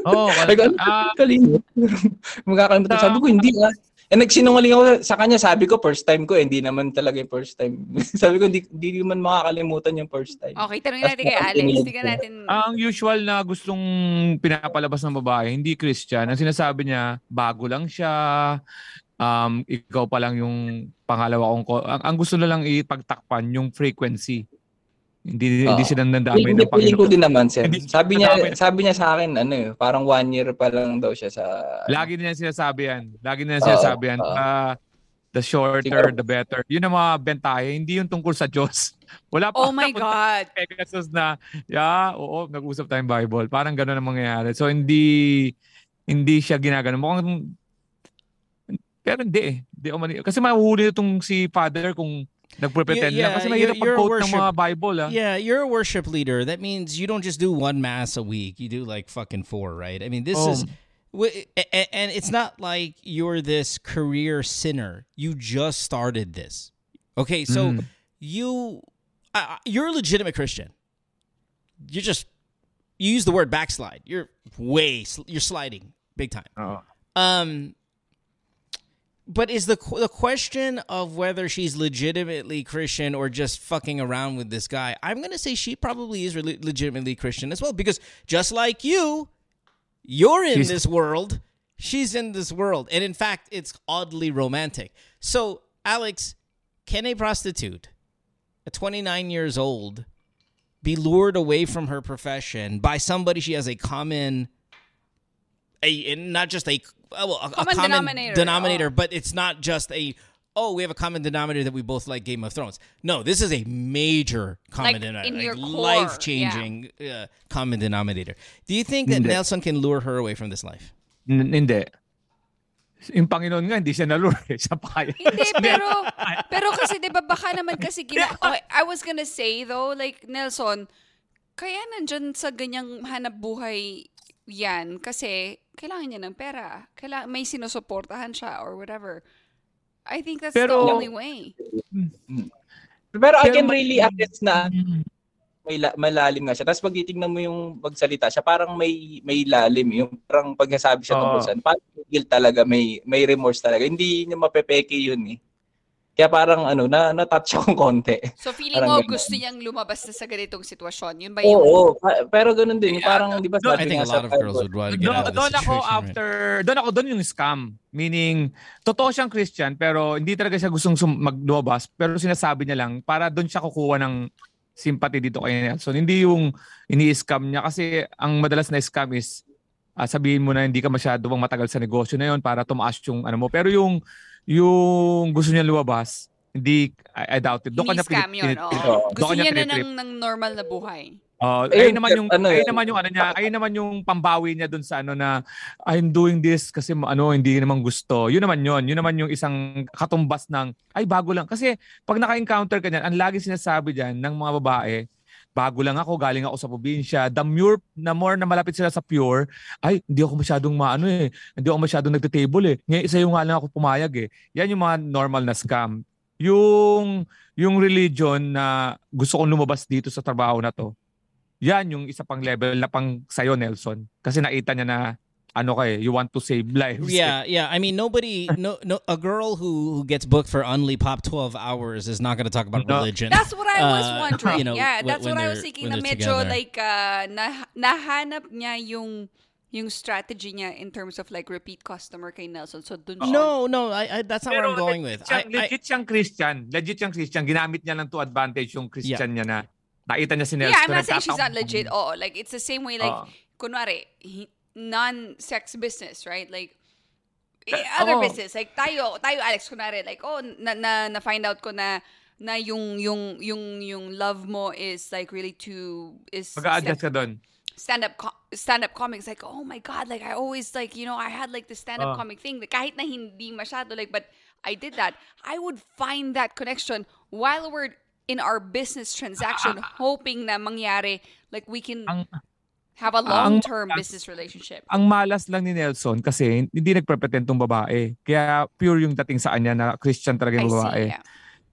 Oh, ah, kalimot. Magkakalimutan. Sabi ko, hindi ah. Eh, nagsinungaling ako sa kanya, sabi ko, first time ko, eh, hindi naman talaga yung first time. sabi ko, hindi, hindi naman makakalimutan yung first time. Okay, tanongin natin kay Alex. ko. natin. ang usual na gustong pinapalabas ng babae, hindi Christian. Ang sinasabi niya, bago lang siya, um, ikaw pa lang yung pangalawa kong, ko- ang, ang gusto na lang ipagtakpan yung frequency. Hindi hindi Oo. sila nandamay Hindi, ng feeling ko Panginoon. din naman, sir. Hindi- Sabi niya, Nadamay. sabi niya sa akin, ano eh, parang one year pa lang daw siya sa... Lagi niya sinasabi yan. Lagi niya sinasabi yan. oo. Ah, the shorter, Siguro- the better. Yun ang mga bentahe. Hindi yung tungkol sa Diyos. Wala pa. Oh my God. Pegasus na, yeah, oo, nag-usap tayong Bible. Parang gano'n ang mangyayari. So, hindi, hindi siya ginagano. Mukhang, pero hindi eh. Hindi Kasi mahuhuli itong si Father kung nagpre-pretend Yeah, lang. Kasi yeah, mahirap you're- you're a mag-quote ng mga worship- Bible, ah. Yeah, you're a worship leader. That means you don't just do one mass a week. You do like fucking four, right? I mean, this Oh. is a- and it's not like you're this career sinner. You just started this. Okay, so Mm. you uh, you're a legitimate Christian. You're just you use the word backslide. You're way you're sliding big time. Oo. Um, but is the the question of whether she's legitimately Christian or just fucking around with this guy? I'm gonna say she probably is re- legitimately Christian as well because just like you, you're in She's- this world. She's in this world, and in fact, it's oddly romantic. So, Alex, can a prostitute, at 29 years old, be lured away from her profession by somebody she has a common a not just a well, a, a Common common denominator, denominator, oh. but it's not just a oh we have a common denominator that we both like Game of Thrones. No, this is a major common Like, denominator, in your life changing uh, common denominator. Do you think that Hindi. Nelson can lure her away from this life? N- hindi. Yung Panginoon nga, hindi siya nalure. Siya pa kaya. Hindi, pero, pero kasi, di ba, baka naman kasi, gina, okay, I was gonna say, though, like, Nelson, kaya nandyan sa ganyang hanap buhay yan, kasi, kailangan niya ng pera. Kailangan, may sinusuportahan siya, or whatever. I think that's Pero- the only way. Pero I can really attest na may la- malalim nga siya. Tapos pag titignan mo yung magsalita siya, parang may may lalim yung parang pag nasabi siya tungkol Oo. saan, parang guilt talaga, may may remorse talaga. Hindi niya mapepeke yun eh. Kaya parang ano, na na-touch akong konti. So feeling Parang mo ganun. gusto niyang lumabas na sa ganitong sitwasyon. Yun ba yung... Oo, pa- pero ganun din, yung parang 'di ba No, I sabi think a sa lot of girls would want to get Doon, out of doon ako situation. right? after, doon ako doon yung scam. Meaning, totoo siyang Christian pero hindi talaga siya gustong sum- maglumabas pero sinasabi niya lang para doon siya kukuha ng sympathy dito kay Nelson. Hindi yung ini-scam niya kasi ang madalas na scam is ah, sabihin mo na hindi ka masyado bang matagal sa negosyo na yon para tumaas yung ano mo. Pero yung yung gusto niya lumabas, hindi I, I doubt it. Doon ka Hindi niya scam yun, pinit- oo. doon Gusto niya na ng, ng normal na buhay. Oh, Ayun, ayun naman yung ano ayun yun? naman yung ano niya, ayun naman yung pambawi niya doon sa ano na I'm doing this kasi ano hindi naman gusto. Yun naman yun. Yun naman yung isang katumbas ng ay bago lang kasi pag naka-encounter ka niyan, ang lagi sinasabi diyan ng mga babae, bago lang ako, galing ako sa probinsya. The more na more na malapit sila sa pure, ay hindi ako masyadong maano eh. Hindi ako masyadong nagte-table eh. Ngayon isa yung nga lang ako pumayag eh. Yan yung mga normal na scam. Yung yung religion na gusto kong lumabas dito sa trabaho na to yan yung isa pang level na pang sayo Nelson kasi nakita niya na ano ka eh you want to save lives Yeah, yeah. I mean, nobody, no, no. A girl who, who gets booked for Only Pop 12 hours is not going to talk about No. religion. That's what I was Uh, wondering. you know, yeah, that's what I was thinking when na medyo together. like uh, na, nahanap niya yung yung strategy niya in terms of like repeat customer kay Nelson. So dun siya. no, no. I, I, that's not where I'm going with. legit siyang, I, I, legit siyang Christian legit siyang Christian ginamit niya lang to advantage yung Christian niya na nakita niya si Nelson Yeah, I'm not saying she's not nagtataon- legit. Oh, like it's the same way like Oo. kunwari hi- non-sex business, right? Like eh, other oo. business. Like tayo, tayo Alex kunwari like oh na na, na find out ko na na yung yung yung yung love mo is like really too is mag-a-adjust ka doon stand up stand up comics like oh my god like I always like you know I had like the stand up Oh. comic thing like, kahit na hindi masyado like but I did that I would find that connection while we're in our business transaction hoping na mangyari like we can Ang- have a ang- long term business relationship ang malas lang ni Nelson kasi hindi nagpre-pretend tong babae kaya pure yung dating sa kanya na Christian talaga I yung babae see yeah.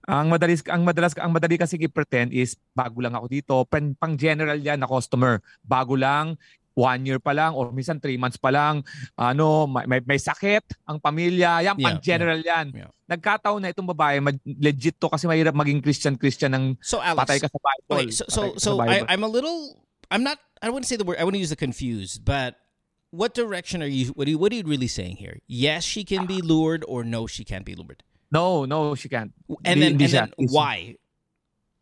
Ang madalis ang madalas ang madali kasi i-pretend is bago lang ako dito, pang, pang general yan na customer. Bago lang, one year pa lang or minsan three months pa lang, ano, may, may, may sakit ang pamilya, yan pang Yeah, general yan. yeah. Nagkataon na itong babae, mag, legit to kasi mahirap maging Christian-Christian ng so Alex, patay ka sa Bible. Okay, so so so I. I'm a little. I'm not. I wouldn't say the word. I wouldn't use the confused, but what direction are you? What are you, what are you really saying here? Yes, she can be lured, or no, she can't be lured. no, no, she can't. And then, and then why?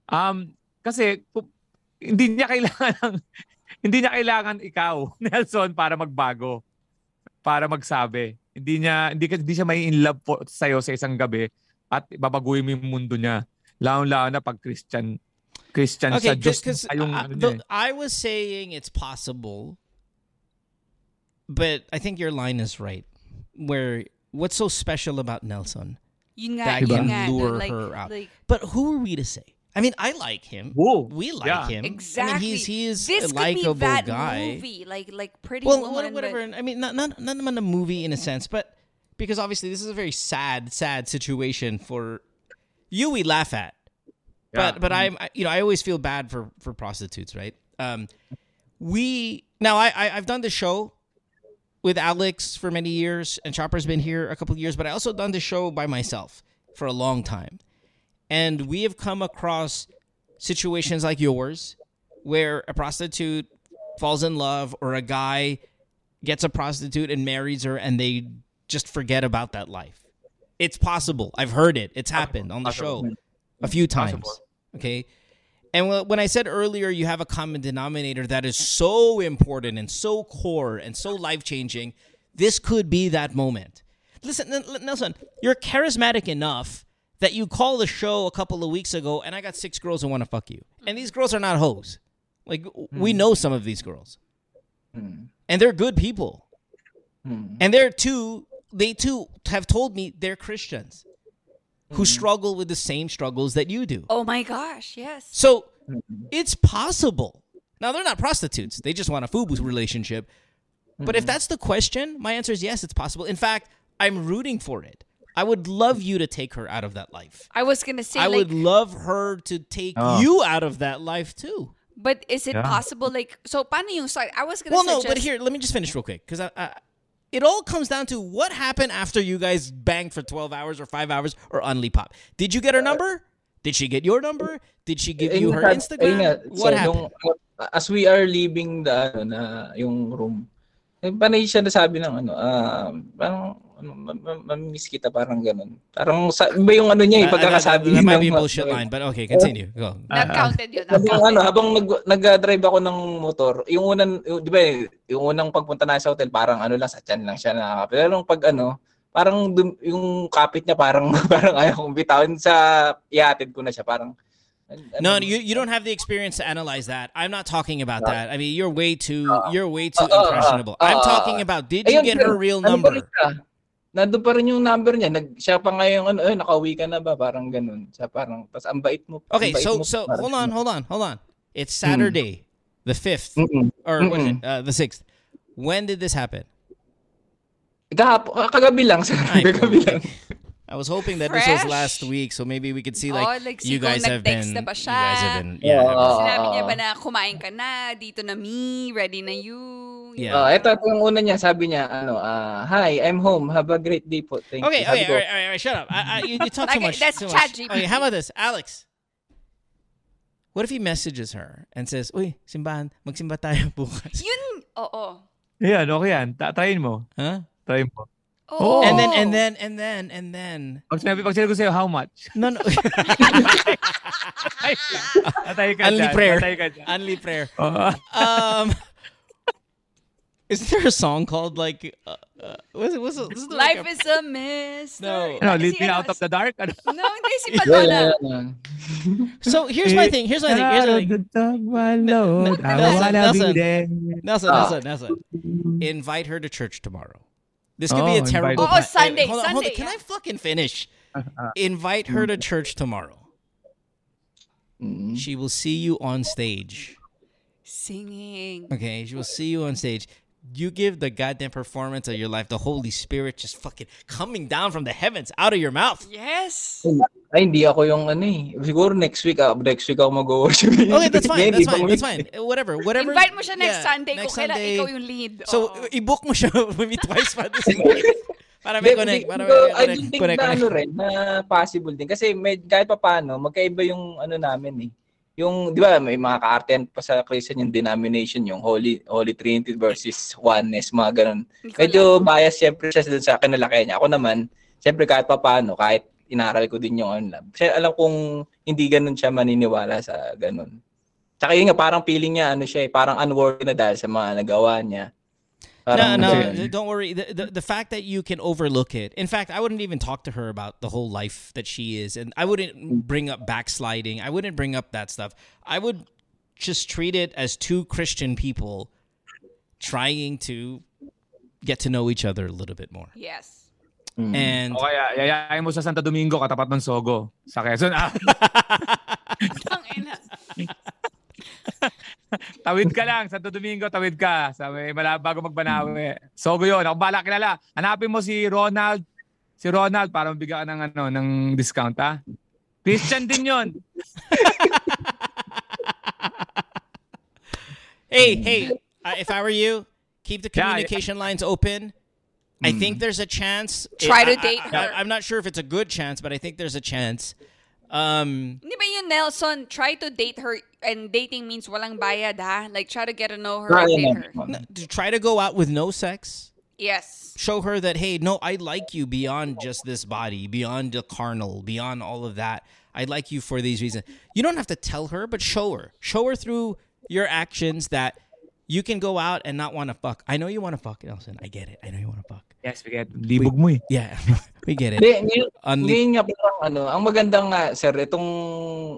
Um, kasi hindi niya kailangan ng, hindi niya kailangan ikaw, Nelson, para magbago. Para magsabi. Hindi niya hindi, hindi siya may in love po sa sa isang gabi at babaguhin mo yung mundo niya. Lalo-lalo na pag Christian Christian Okay, siya. Diyos because na yung I, ano the- eh. I was saying it's possible, but I think your line is right. Where what's so special about Nelson? Yun nga, That yun can nga, lure like, her out. like But who are we to say? I mean, I like him. Whoa, We like yeah. him. exactly I mean, he's he's this a could likable be that guy. movie like like Pretty well, Woman what- but- whatever. I mean, not not not even a movie in a sense, but because obviously this is a very sad, sad situation for you. We laugh at, but Yeah. but I'm I- you know I always feel bad for for prostitutes, right? Um, we now I, I I've done the show with Alex for many years, and Chopper's been here a couple of years, but I also done the show by myself for a long time, and we have come across situations like yours where a prostitute falls in love or a guy gets a prostitute and marries her and they just forget about that life. It's possible. I've heard it. It's happened on the show a few times. Okay. And when I said earlier, you have a common denominator that is so important and so core and so life changing, this could be that moment. Listen, Nelson, you're charismatic enough that you call the show a couple of weeks ago and I got six girls who want to fuck you. And these girls are not hoes. Like, we know some of these girls. Hmm. And they're good people. Hmm. And they're too, they too have told me they're Christians who struggle with the same struggles that you do. oh my gosh yes So mm-hmm. it's possible. Now they're not prostitutes; they just want a FUBU relationship. But if mm-hmm. that's the question, my answer is yes, it's possible. In fact, I'm rooting for it I would love you to take her out of that life. I was gonna say I like, would love her to take Oh. you out of that life too. but is it Yeah. possible like so? Paano yung side? I was gonna Well, no, but here, let me just finish real quick because I, I, it all comes down to what happened after you guys banged for twelve hours or five hours or only pop. Did you get her uh, number? Did she get your number? Did she give eh, you eh, her nga, Instagram? nga. What So, happened? nung- uh, as we are leaving the ano na yung room, eh, panay siya nasabi ng ano, ah, parang ano, ma- ma- mamimiss kita parang ganun. Parang sa, iba yung ano niya, Uh, yung pagkakasabi that, that, that might be bullshit line, but okay, continue. Go. not counted yun. Not Habang counted. ano, habang nag nag-drive ako ng motor, yung unang yung, 'di ba, eh, yung unang pagpunta na sa hotel, parang ano lang sa tiyan lang siya nakakapit. Pero nung pag ano, parang dum, yung kapit niya parang parang ayaw kong bitawin sa iatid ko na siya, parang No, ano, you you don't have the experience to analyze that. I'm not talking about that. I mean, you're way too you're way too uh, uh, impressionable. uh, I'm uh, talking about did you get her real number? Nandun pa rin yung number niya. Nag, siya pa nga yung ano, eh, nakauwi ka na ba? Parang ganun. Siya parang, tas ang bait mo. Okay, bait so mo, so hold on, hold on, hold on. It's Saturday, the fifth, Mm-mm. or what? Mm-mm. Uh, the sixth. When did this happen? Kahap, kagabi lang. Sir. Ay, kagabi lang. I was hoping that this was Fresh. last week, so maybe we could see like, Oh, like, you guys have been. na ba You siya? guys have been. Yeah. Been- Sinabi niya ba na kumain ka na, dito na me, ready na you? Yeah. Ah, ito, ito yung una niya. Sabi niya, ano, ah, Hi, I'm home. Have a great day po. Thank Okay, you. Okay, all right, all right, all right, shut up. I, I, you, you talk too Okay, much. that's too much. Okay, how about this, Alex? What if he messages her and says, "Uy, simbahan, magsimba tayo bukas." Yun, oo. Yan, okay yan. Ta- Trying mo. Huh? Try mo. Oo. And then, and then, and then, and then. Pag sinabi, pag sinabi ko sa'yo, how much? No, no. Ka Only dyan. prayer. Atay ka dyan. Only prayer. Oo. Um, isn't there a song called like, uh, uh, what's it? What's it? This is like Life a- is a mystery. No. no Ay, lead me out of the dark? No, hindi, si yeah, yeah, yeah. So here's my thing. Here's my thing. Here's my thing. Nelson, Nelson. Nelson. Nelson, Nelson. Invite her to church tomorrow. This could be a Oh, terrible. invite- Oh, plan- Sunday, Hold on, hold on. Sunday, Can I fucking finish? Invite her to church tomorrow. Mm. She will see you on stage. Singing. Okay, she will see you on stage. You give the goddamn performance of your life. The Holy Spirit just fucking coming down from the heavens out of your mouth. Yes. Ay, hindi ako yung ano eh. Siguro next week, ah, next week ako mag-worship. Okay, that's fine. Ngayon, That's ibang fine. That's week. fine. Uh, Whatever. Whatever. Invite mo siya next Yeah, Sunday next kung kailan Sunday. ikaw yung lead. So, Oo. i-book mo siya maybe twice pa this week. Para may Hindi, connect. hindi Para ko- may I connect. don't think connect, na connect. ano rin, na possible din. Kasi may, kahit pa paano, magkaiba yung ano namin eh. Yung, di ba, may mga ka-arten pa sa Christian yung denomination, yung Holy Holy Trinity versus Oneness, mga ganun. Medyo bias siyempre siya dun sa kinalaki niya. Ako naman, siyempre kahit pa paano, kahit inaral ko din yung ano lang. Kasi alam kong hindi ganun siya maniniwala sa ganun. Tsaka yun nga, parang feeling niya, ano siya eh, parang unworthy na dahil sa mga nagawa niya. No, no, ano, don't worry. The, the the fact that you can overlook it. In fact, I wouldn't even talk to her about the whole life that she is, and I wouldn't bring up backsliding. I wouldn't bring up that stuff. I would just treat it as two Christian people trying to get to know each other a little bit more. Yes. mm. And O kaya, yayain mo sa Santo Domingo, katapat ng Sogo. Sa Quezon. Ah, Tangina. tawid ka lang, Santo Domingo, tawid ka. Sa may mala, bago magbanawi. Sogo yun. Ako bala kilala. Hanapin mo si Ronald. Si Ronald para mabigyan ka ng, ano, ng discount, ha? Christian din yun. hey, hey, uh, if I were you, keep the Yeah, yeah. communication lines open. I think there's a chance. Try to I- I- date I, her. I'm not sure if it's a good chance, but I think there's a chance. Um, Hindi ba yun, Nelson? Try to date her. And dating means walang bayad, ha? Like, try to get to know her Try and date her. n- to try to go out with no sex. Yes. Show her that hey, no, I like you beyond just this body, beyond the carnal, beyond all of that. I like you for these reasons. You don't have to tell her, but show her. Show her through your actions that you can go out and not want to fuck. I know you want to fuck, Nelson. I get it. I know you want to fuck. Yes, we get libog mo eh. Yeah, we get it. Hindi, ngayon nga parang ano, ang maganda nga sir, itong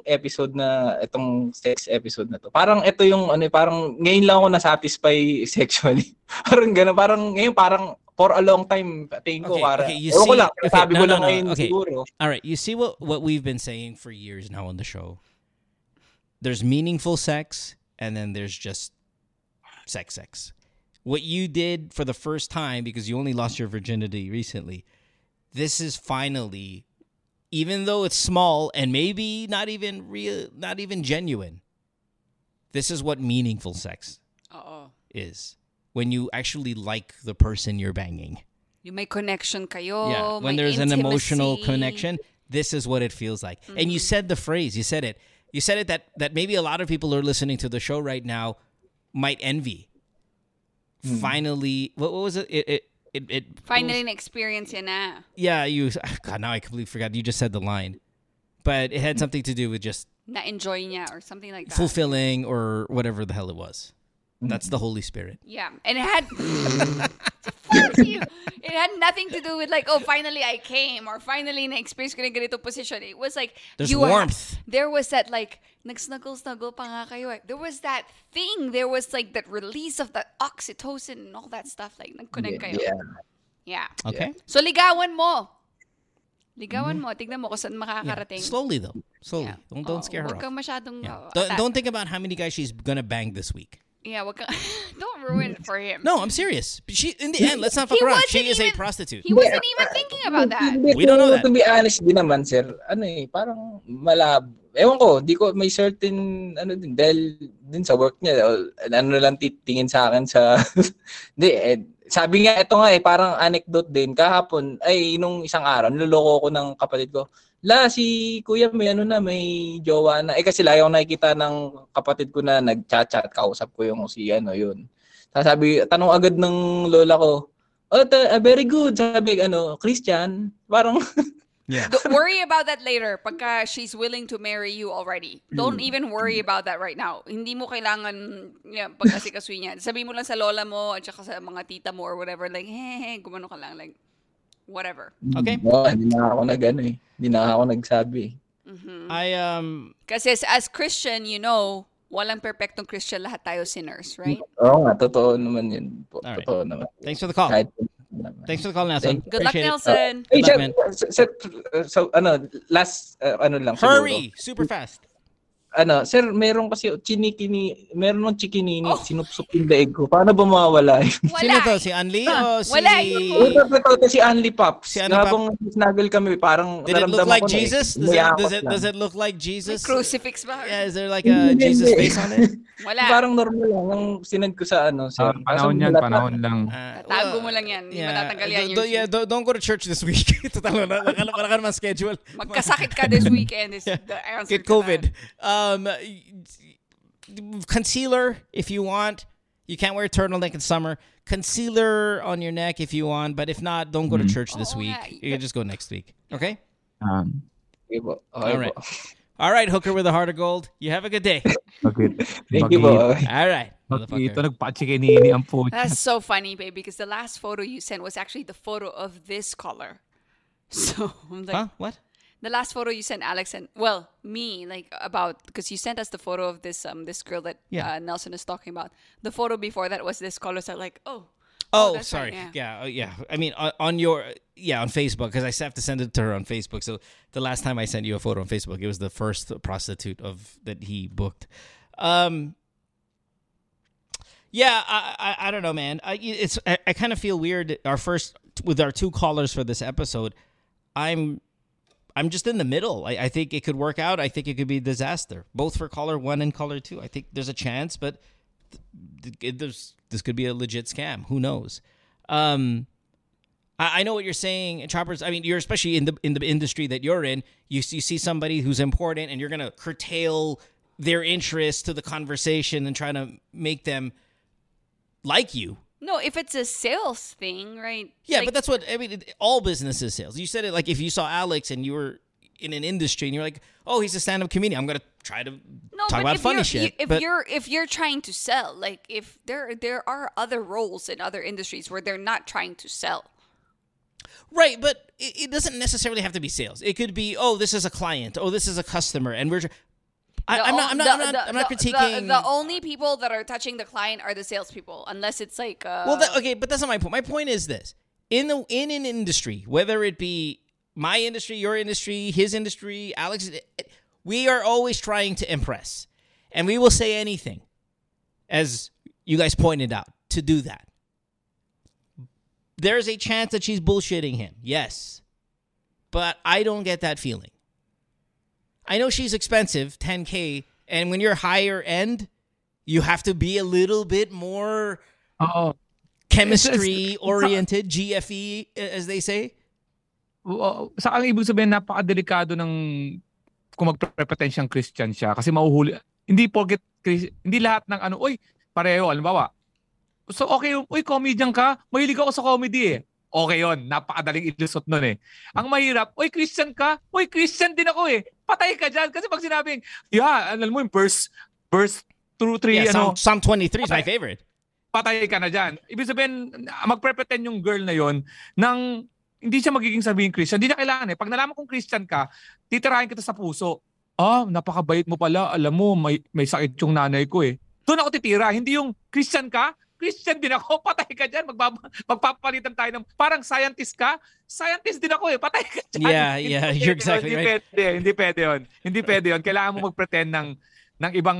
episode na itong sex episode na to. Parang ito yung ano, parang ngayon lang ako na-satisfy sexually. parang gano'n, parang ngayon parang for a long time tingin ko Okay, parang okay, you ewan ko see- lang, okay, sabi no, ko no, lang no, ngayon okay. siguro. All right, you see what what we've been saying for years now on the show. There's meaningful sex and then there's just sex sex. What you did for the first time because you only lost your virginity recently this is finally, even though it's small and maybe not even real, not even genuine. This is what meaningful sex Oo. is when you actually like the person you're banging. You make connection kayo. yeah, when there's an emotional connection, this is what it feels like. And you mm-hmm. said the phrase, you said it. You said it that that maybe a lot of people are listening to the show right now might envy. Mm. Finally, what, what was it? It it it, it Finally, na-experience yan na. Uh, yeah, you God, now I completely forgot. You just said the line. But it had mm. something to do with just Na-enjoy niya or something like that. fulfilling or whatever the hell it was. That's the Holy Spirit. Yeah, and it had Fuck you. It had nothing to do with like, oh, finally I came or finally na-experience ko na ganito position. It was like There's you were- warmth. there was that like nag-snuggle-snuggle pa nga kayo. eh. There was that thing. There was like that release of that oxytocin and all that stuff. Like nag-connect kayo. Yeah. Yeah. Okay? So ligawan mo. Ligawan mo. Tignan mo kung saan Mm-hmm. Yeah. Slowly though. Slowly. Yeah. Don't don't Oo, scare her off. masyadong... Yeah. uh, Don't, don't think about how many guys she's gonna bang this week. Yeah, kang... don't ruin it for him. No, I'm serious. She in the end, let's not fuck He around. She is a even- prostitute. He wasn't even thinking about that. We don't know that. To be honest din naman, sir, ano eh, parang malab. Ewan ko, di ko may certain, ano din, dahil din sa work niya, ano lang titingin sa akin sa, hindi, eh, sabi nga, ito nga eh, parang anecdote din, kahapon, ay, nung isang araw, niloloko ko ng kapatid ko, la, si kuya may ano na, may jowa na, eh kasi layo nakikita ng kapatid ko na nag-chat-chat, kausap ko yung si ano, yun. Sabi, tanong agad ng lola ko, oh, ah, very good, sabi, ano, Christian, parang, Yeah. Don't worry about that later pagka she's willing to marry you already. Don't even worry about that right now. Hindi mo kailangan yeah, pagkasikasuin niya. Sabi mo lang sa lola mo at saka sa mga tita mo or whatever, like, hehe, gumano ka lang, like, whatever. Okay. Oo, hindi na ako nag ano eh. Hindi na ako nagsabi. I um Kasi as, as Christian, you know, walang perfectong Christian, lahat tayo sinners, right? Oo nga, totoo naman yun. Po. Right. Totoo naman. thanks for the call. Kahit Thanks for the call, Nelson. Good luck, Appreciate it. Nelson. Hey, Good luck, man. sir, sir, so, ano, last, uh, ano lang siguro. Hurry, super fast. Ano, sir, meron kasi chinikini, meron ng chikinini, Oh. sinupsup yung daig ko. Paano ba mawawala yun? Wala. Sino to? Si Anli o si Wala. Ito, ito, ito, si Anli Pops. Si Anli Habang snuggle kami, parang Did it look like ko na eh. Jesus? Does it, does it does it look like Jesus? Crucifix ba? Yeah, is there like a Hindi, Jesus hindi. face on it? Wala. Parang normal lang. Ang sinend ko sa ano, sir. Ah, panahon yan, panahon lang. Uh, Tago mo lang yan. Hindi matatanggal yan. do- yeah, do- don't go to church this week. Total, wala, wala, ka- naman schedule. Magkasakit ka this weekend is the answer Get COVID. that. Um, concealer if you want. You can't wear turtleneck in summer. Concealer on your neck if you want, but if not, don't go to church this Oo week. nga. You can just go next week. Okay. Um, Okay po. Okay All right. All right, hooker with a heart of gold. You have a good day. bakit? Thank you po. All right, Bakit ito motherfucker. nagpachikinini ang po. That's so funny, babe, because the last photo you sent was actually the photo of this color. So I'm like, Huh? What? The last photo you sent Alex and well me like about because you sent us the photo of this um this girl that Yeah. uh, Nelson is talking about. The photo before that was this color. So like, oh, Oh, right, sorry. yeah. yeah. oh, yeah. I mean, on, on your yeah on Facebook because I have to send it to her on Facebook. So the last time I sent you a photo on Facebook, it was the first prostitute of that he booked. Um. Yeah, I, I I don't know, man. I it's I, I kind of feel weird. Our first with our two callers for this episode, I'm I'm just in the middle. I, I think it could work out. I think it could be a disaster, both for caller one and caller two. I think there's a chance, but th- th- there's this could be a legit scam. Who knows? Um, I, I know what you're saying, choppers. I mean, you're especially in the in the industry that you're in. You you see somebody who's important, and you're gonna curtail their interest to the conversation and try to make them like you. No, if it's a sales thing, right? Yeah, Like, but that's what I mean. it- All business is sales. You said it like if you saw Alex and you were in an industry and you're like, oh, he's a stand-up comedian. I'm gonna try to no, talk about funny shit. you- if but- you're if you're trying to sell, like if there there are other roles in other industries where they're not trying to sell. Right, but it, it doesn't necessarily have to be sales. It could be, oh, this is a client, oh, this is a customer, and we're. I, I'm not. I'm not. the- I'm not, the- I'm not the- critiquing. The, the only people that are touching the client are the salespeople, unless it's like. Uh, well, that, okay, but that's not my point. My point is this: in the in an industry, whether it be my industry, your industry, his industry, Alex, we are always trying to impress, and we will say anything, as you guys pointed out, to do that. There's a chance that she's bullshitting him. Yes, but I don't get that feeling. I know she's expensive, 10k, and when you're higher end, you have to be a little bit more Oo. chemistry oriented, GFE as they say. Oo. Sa ang ibig sabihin, napakadelikado ng kung magpre-pretend siyang Christian siya kasi mahuhuli. Hindi porket hindi lahat ng ano, oy, pareho, halimbawa. So okay, uy, comedian ka, mahilig ako sa comedy eh. Okay yon, napakadaling ilusot nun eh. Ang mahirap, oy, Christian ka, oy, Christian din ako eh. Patay ka dyan. Kasi pag sinabing, yeah, alam mo yung verse, verse 2, 3, Yeah, ano, Psalm, Psalm 23 is my favorite. patay ka na dyan. Ibig sabihin, magpre-pretend yung girl na yon nang hindi siya magiging sabihin Christian. Hindi na kailangan eh. Pag nalaman kong Christian ka, titirahin kita sa puso. Ah, napakabait mo pala. Alam mo, may, may sakit yung nanay ko eh. Doon ako titira. Hindi yung Christian ka, Christian din ako, patay ka dyan. Magbab- magpapalitan tayo ng, parang scientist ka, scientist din ako eh, patay ka dyan. Yeah, Hindi yeah, pwede you're yun, exactly hindi right. Pwede, hindi pwede yun. Hindi pwede yun. Kailangan mo mag-pretend ng, ng ibang,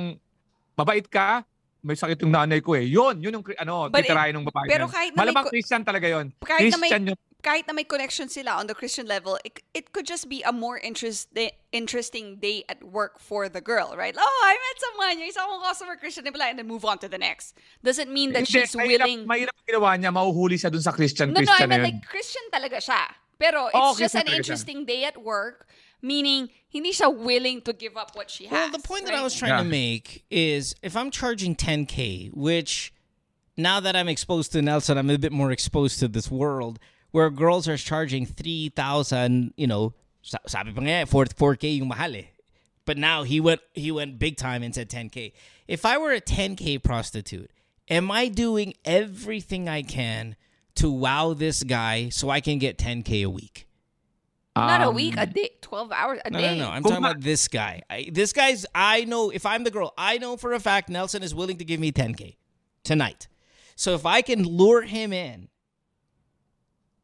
mabait ka, may sakit yung nanay ko eh. Yun, yun yung ano, titirahin ng babae. pero kahit na may Malamang ko- Christian talaga yun. Kahit na may Christian yun. Kahit na may connection sila on the Christian level, it, it could just be a more interest, interesting day at work for the girl, right? Oh, I met someone, yung isa kong customer Christian, pala, and then move on to the next. Doesn't mean that Hindi, she's mahirap, willing. Mahirap ang ginawa niya, mahuhuli siya dun sa Christian, no, no, I Christian mean yun. like Christian talaga siya. Pero it's oh, Oo, just an interesting day at work, meaning hindi siya willing to give up what she has. Well, the point that I was trying to make is if I'm charging 10K, which now that I'm exposed to Nelson, I'm a bit more exposed to this world where girls are charging 3,000, you know, sabi pa nga, 4, 4K yung mahal eh. But now he went he went big time and said 10K. If I were a 10K prostitute, am I doing everything I can to wow this guy so I can get 10K a week? Not a Um, week, a day, 12 hours a No, day. no, no. I'm Kung talking ma- about this guy. I, this guy's. I know if I'm the girl, I know for a fact Nelson is willing to give me 10k tonight. So if I can lure him in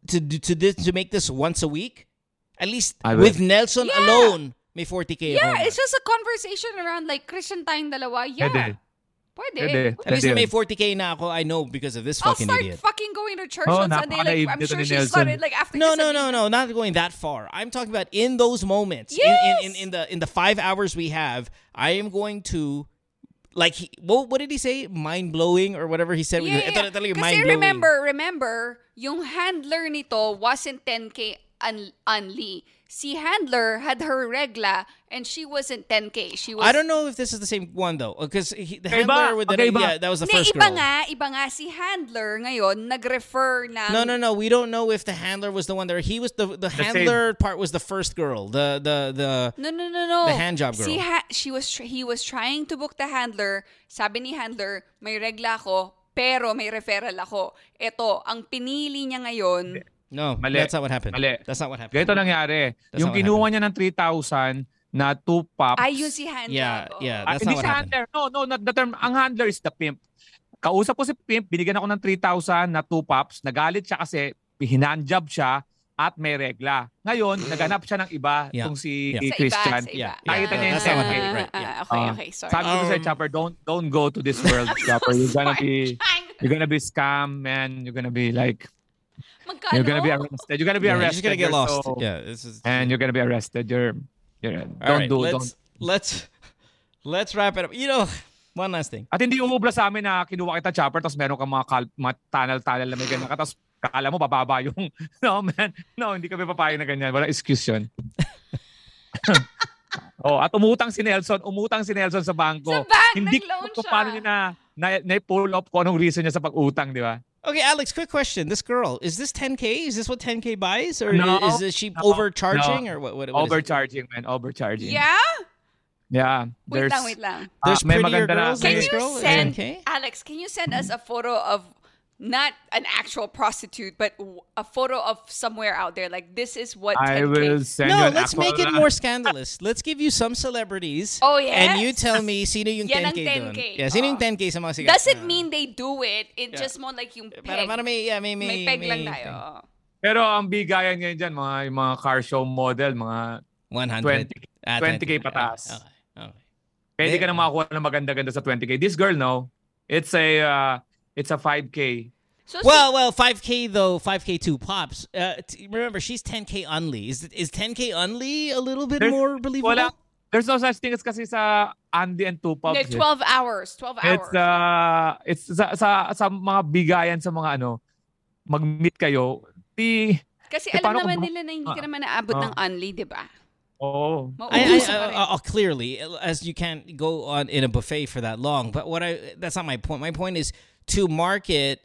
to do to this to make this once a week, at least I will. with Nelson Yeah. alone, may 40k. Yeah, ako. it's just a conversation around like Christian tayong dalawa. Yeah. Pwede. Pwede. Pwede. At least Pwede may 40k na ako. I know because of this I'll fucking start idiot. fucking going to church Oh, on Sunday. Like, I'm sure ni she Nelson. started like after No, no, no, no, not going that far. I'm talking about in those moments, in, in, in, in the in the five hours we have. I am going to, like, he, what, what did he say? Mind blowing or whatever he said. Yeah, yeah, Ito. Kasi remember, remember, yung handler nito wasn't 10k un- only. Si handler had her regla and she wasn't 10k. She was I don't know if this is the same one though, because the Okay ba? handler with the okay, yeah, that was the Hindi, first iba girl. nga, iba nga si handler ngayon nag-refer ng No, no, no. We don't know if the handler was the one there. He was the the, same. handler part was the first girl. The the the No, no, no, no. The hand job girl. Si ha- she was tr- he was trying to book the handler. Sabi ni handler, may regla ako, pero may referral ako. Ito, ang pinili niya ngayon, no. Mali. That's not what happened. Mali. That's not what happened. Ganito nangyari. That's yung kinuha niya ng 3,000 na two pops. ay yun si handler. Yeah, ko. yeah. Ah, That's hindi not what si happened. handler. No, no, not the term. Ang handler is the pimp. Kausap ko si pimp, binigyan ako ng 3,000 na two pops. Nagalit siya kasi hinandjob siya at may regla. Ngayon, naghanap siya ng iba, Yeah. itong si Yeah. Sa Christian. iba, sa iba. Yeah, Nakita yeah, niya yung that's not what 10K. happened. Right, Ah, yeah. okay, Ah, okay, sorry. Sabi ko sa Um, Chopper, don't don't go to this world, Chopper. You're gonna be you're gonna be scam, man. You're gonna be like Magkano? you're gonna be arrested. You're gonna be Yeah, you're arrested. just gonna get You're lost. so- yeah, this is. And you're gonna be arrested. You're you're don't All right, do let's don't. let's let's wrap it up. You know, one last thing. At hindi umubla sa amin na kinuha kita chopper tapos meron kang mga, kal- mga tunnel-tunnel na may ganyan ka tapos kala mo bababa yung no man no hindi kami papayag na ganyan wala excuse yun oh at umutang si Nelson umutang si Nelson sa bangko Sa bank, hindi ko paano niya na, na, na pull up kung anong reason niya sa pag-utang di ba Okay, Alex, quick question. This girl, is this 10K? Is this what 10K buys? Or No, is, is she no, overcharging? no. Or what? what, what is it? overcharging man overcharging Yeah? yeah Wait there's lang, wait lang. There's ah, may prettier girls than Can this you girl? send, 10K? Alex, can you send us a photo of not an actual prostitute, but a photo of somewhere out there? Like, this is what 10K I will send you No, an let's make it actual- more scandalous. Let's give you some celebrities. Oh, yeah. And you tell me sino yung Yan 10K doon. 10K. Yeah, sino yung Oh. 10K sa mga sigat. Doesn't Ah. mean they do it. It Yeah. just more like yung peg. Para, para may, yeah, may, may, may peg lang tayo. thing. pero ang bigayan ngayon dyan mga yung mga car show model mga 100. 20 Ah, 20K 20. pataas. Okay. okay. Pwede They- ka na makakuha ng maganda-ganda sa 20k. This girl, no, it's a uh, it's a 5k. So, Well, well, 5K though, 5K two pops. Uh, t- remember, she's 10K only. Is is 10K only a little bit There's- more believable? Wala. There's no such thing as kasi sa Andy and two Hindi, pups. eh. 12 hours. 12 hours. It's uh it's sa, sa sa mga bigayan sa mga ano mag-meet kayo. Di Kasi eh, alam paano naman kung- nila na hindi ka Ah. naman naabot Ah. ng unli, di ba? oh. I, I, Mauuso pa rin. uh, uh, clearly, as you can't go on in a buffet for that long. But what I that's not my point. My point is to market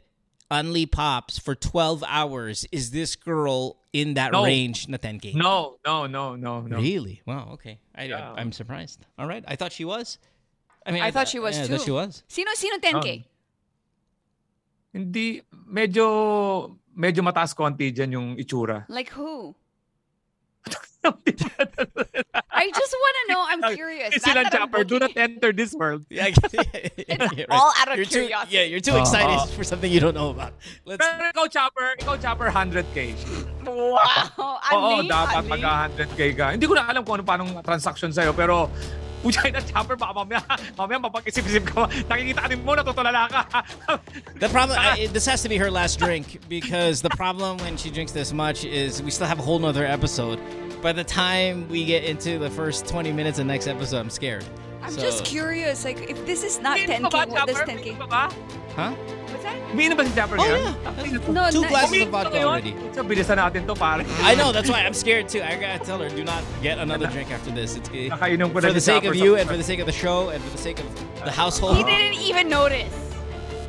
Unli Pops for 12 hours. Is this girl in that No. range na 10K? No, no, no, no, no. Really? Wow. Okay. I, Yeah. I'm surprised. All right. I thought she was. I mean, I thought she was yeah, I too. thought she was. Sino, sino 10K? Um, hindi medyo medyo mataas konti diyan yung itsura. Like who? I just want to know. I'm curious. It's Not sila that chopper. Do not enter this world. Yeah, It's all out of you're too, curiosity. Yeah, you're too Oh, excited oh. for something you don't know about. Let's. Pero ikaw chopper, ikaw chopper 100k. Wow. Oo, Unli? dapat Unli? 100k ka. Hindi ko na alam kung ano paanong transaction sa'yo, pero Na chopper, baka mamaya, mamaya mapag-isip-isip ka. Mo, natutulala ka. The problem, I, this has to be her last drink because the problem when she drinks this much is we still have a whole nother episode. By the time we get into the first 20 minutes of next episode, I'm scared. I'm So- just curious. Like, if this is not 10K, ka ba, what does 10K? Umiinom ka ba? Huh? What's that? Umiinom ba si chopper Oh, yeah. No, Two glasses of vodka already. So, bilisan natin to, pare. I know, that's why I'm scared too. I gotta tell her, do not get another drink after this. It's it, Nakainom ko na for the sake of you and for the sake of the show and for the sake of the household. He didn't even notice.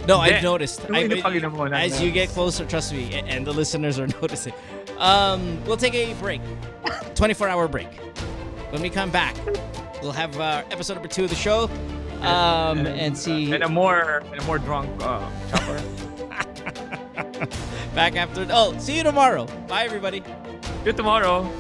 No, I've noticed. I, Umiinom pag inom mo na. as you get closer, trust me, and the listeners are noticing. Um, we'll take a break, 24 hour break. When we come back, we'll have uh, episode number two of the show, um, and see And a more, and a more drunk uh, chopper. back after. Oh, see you tomorrow. Bye, everybody. See you tomorrow.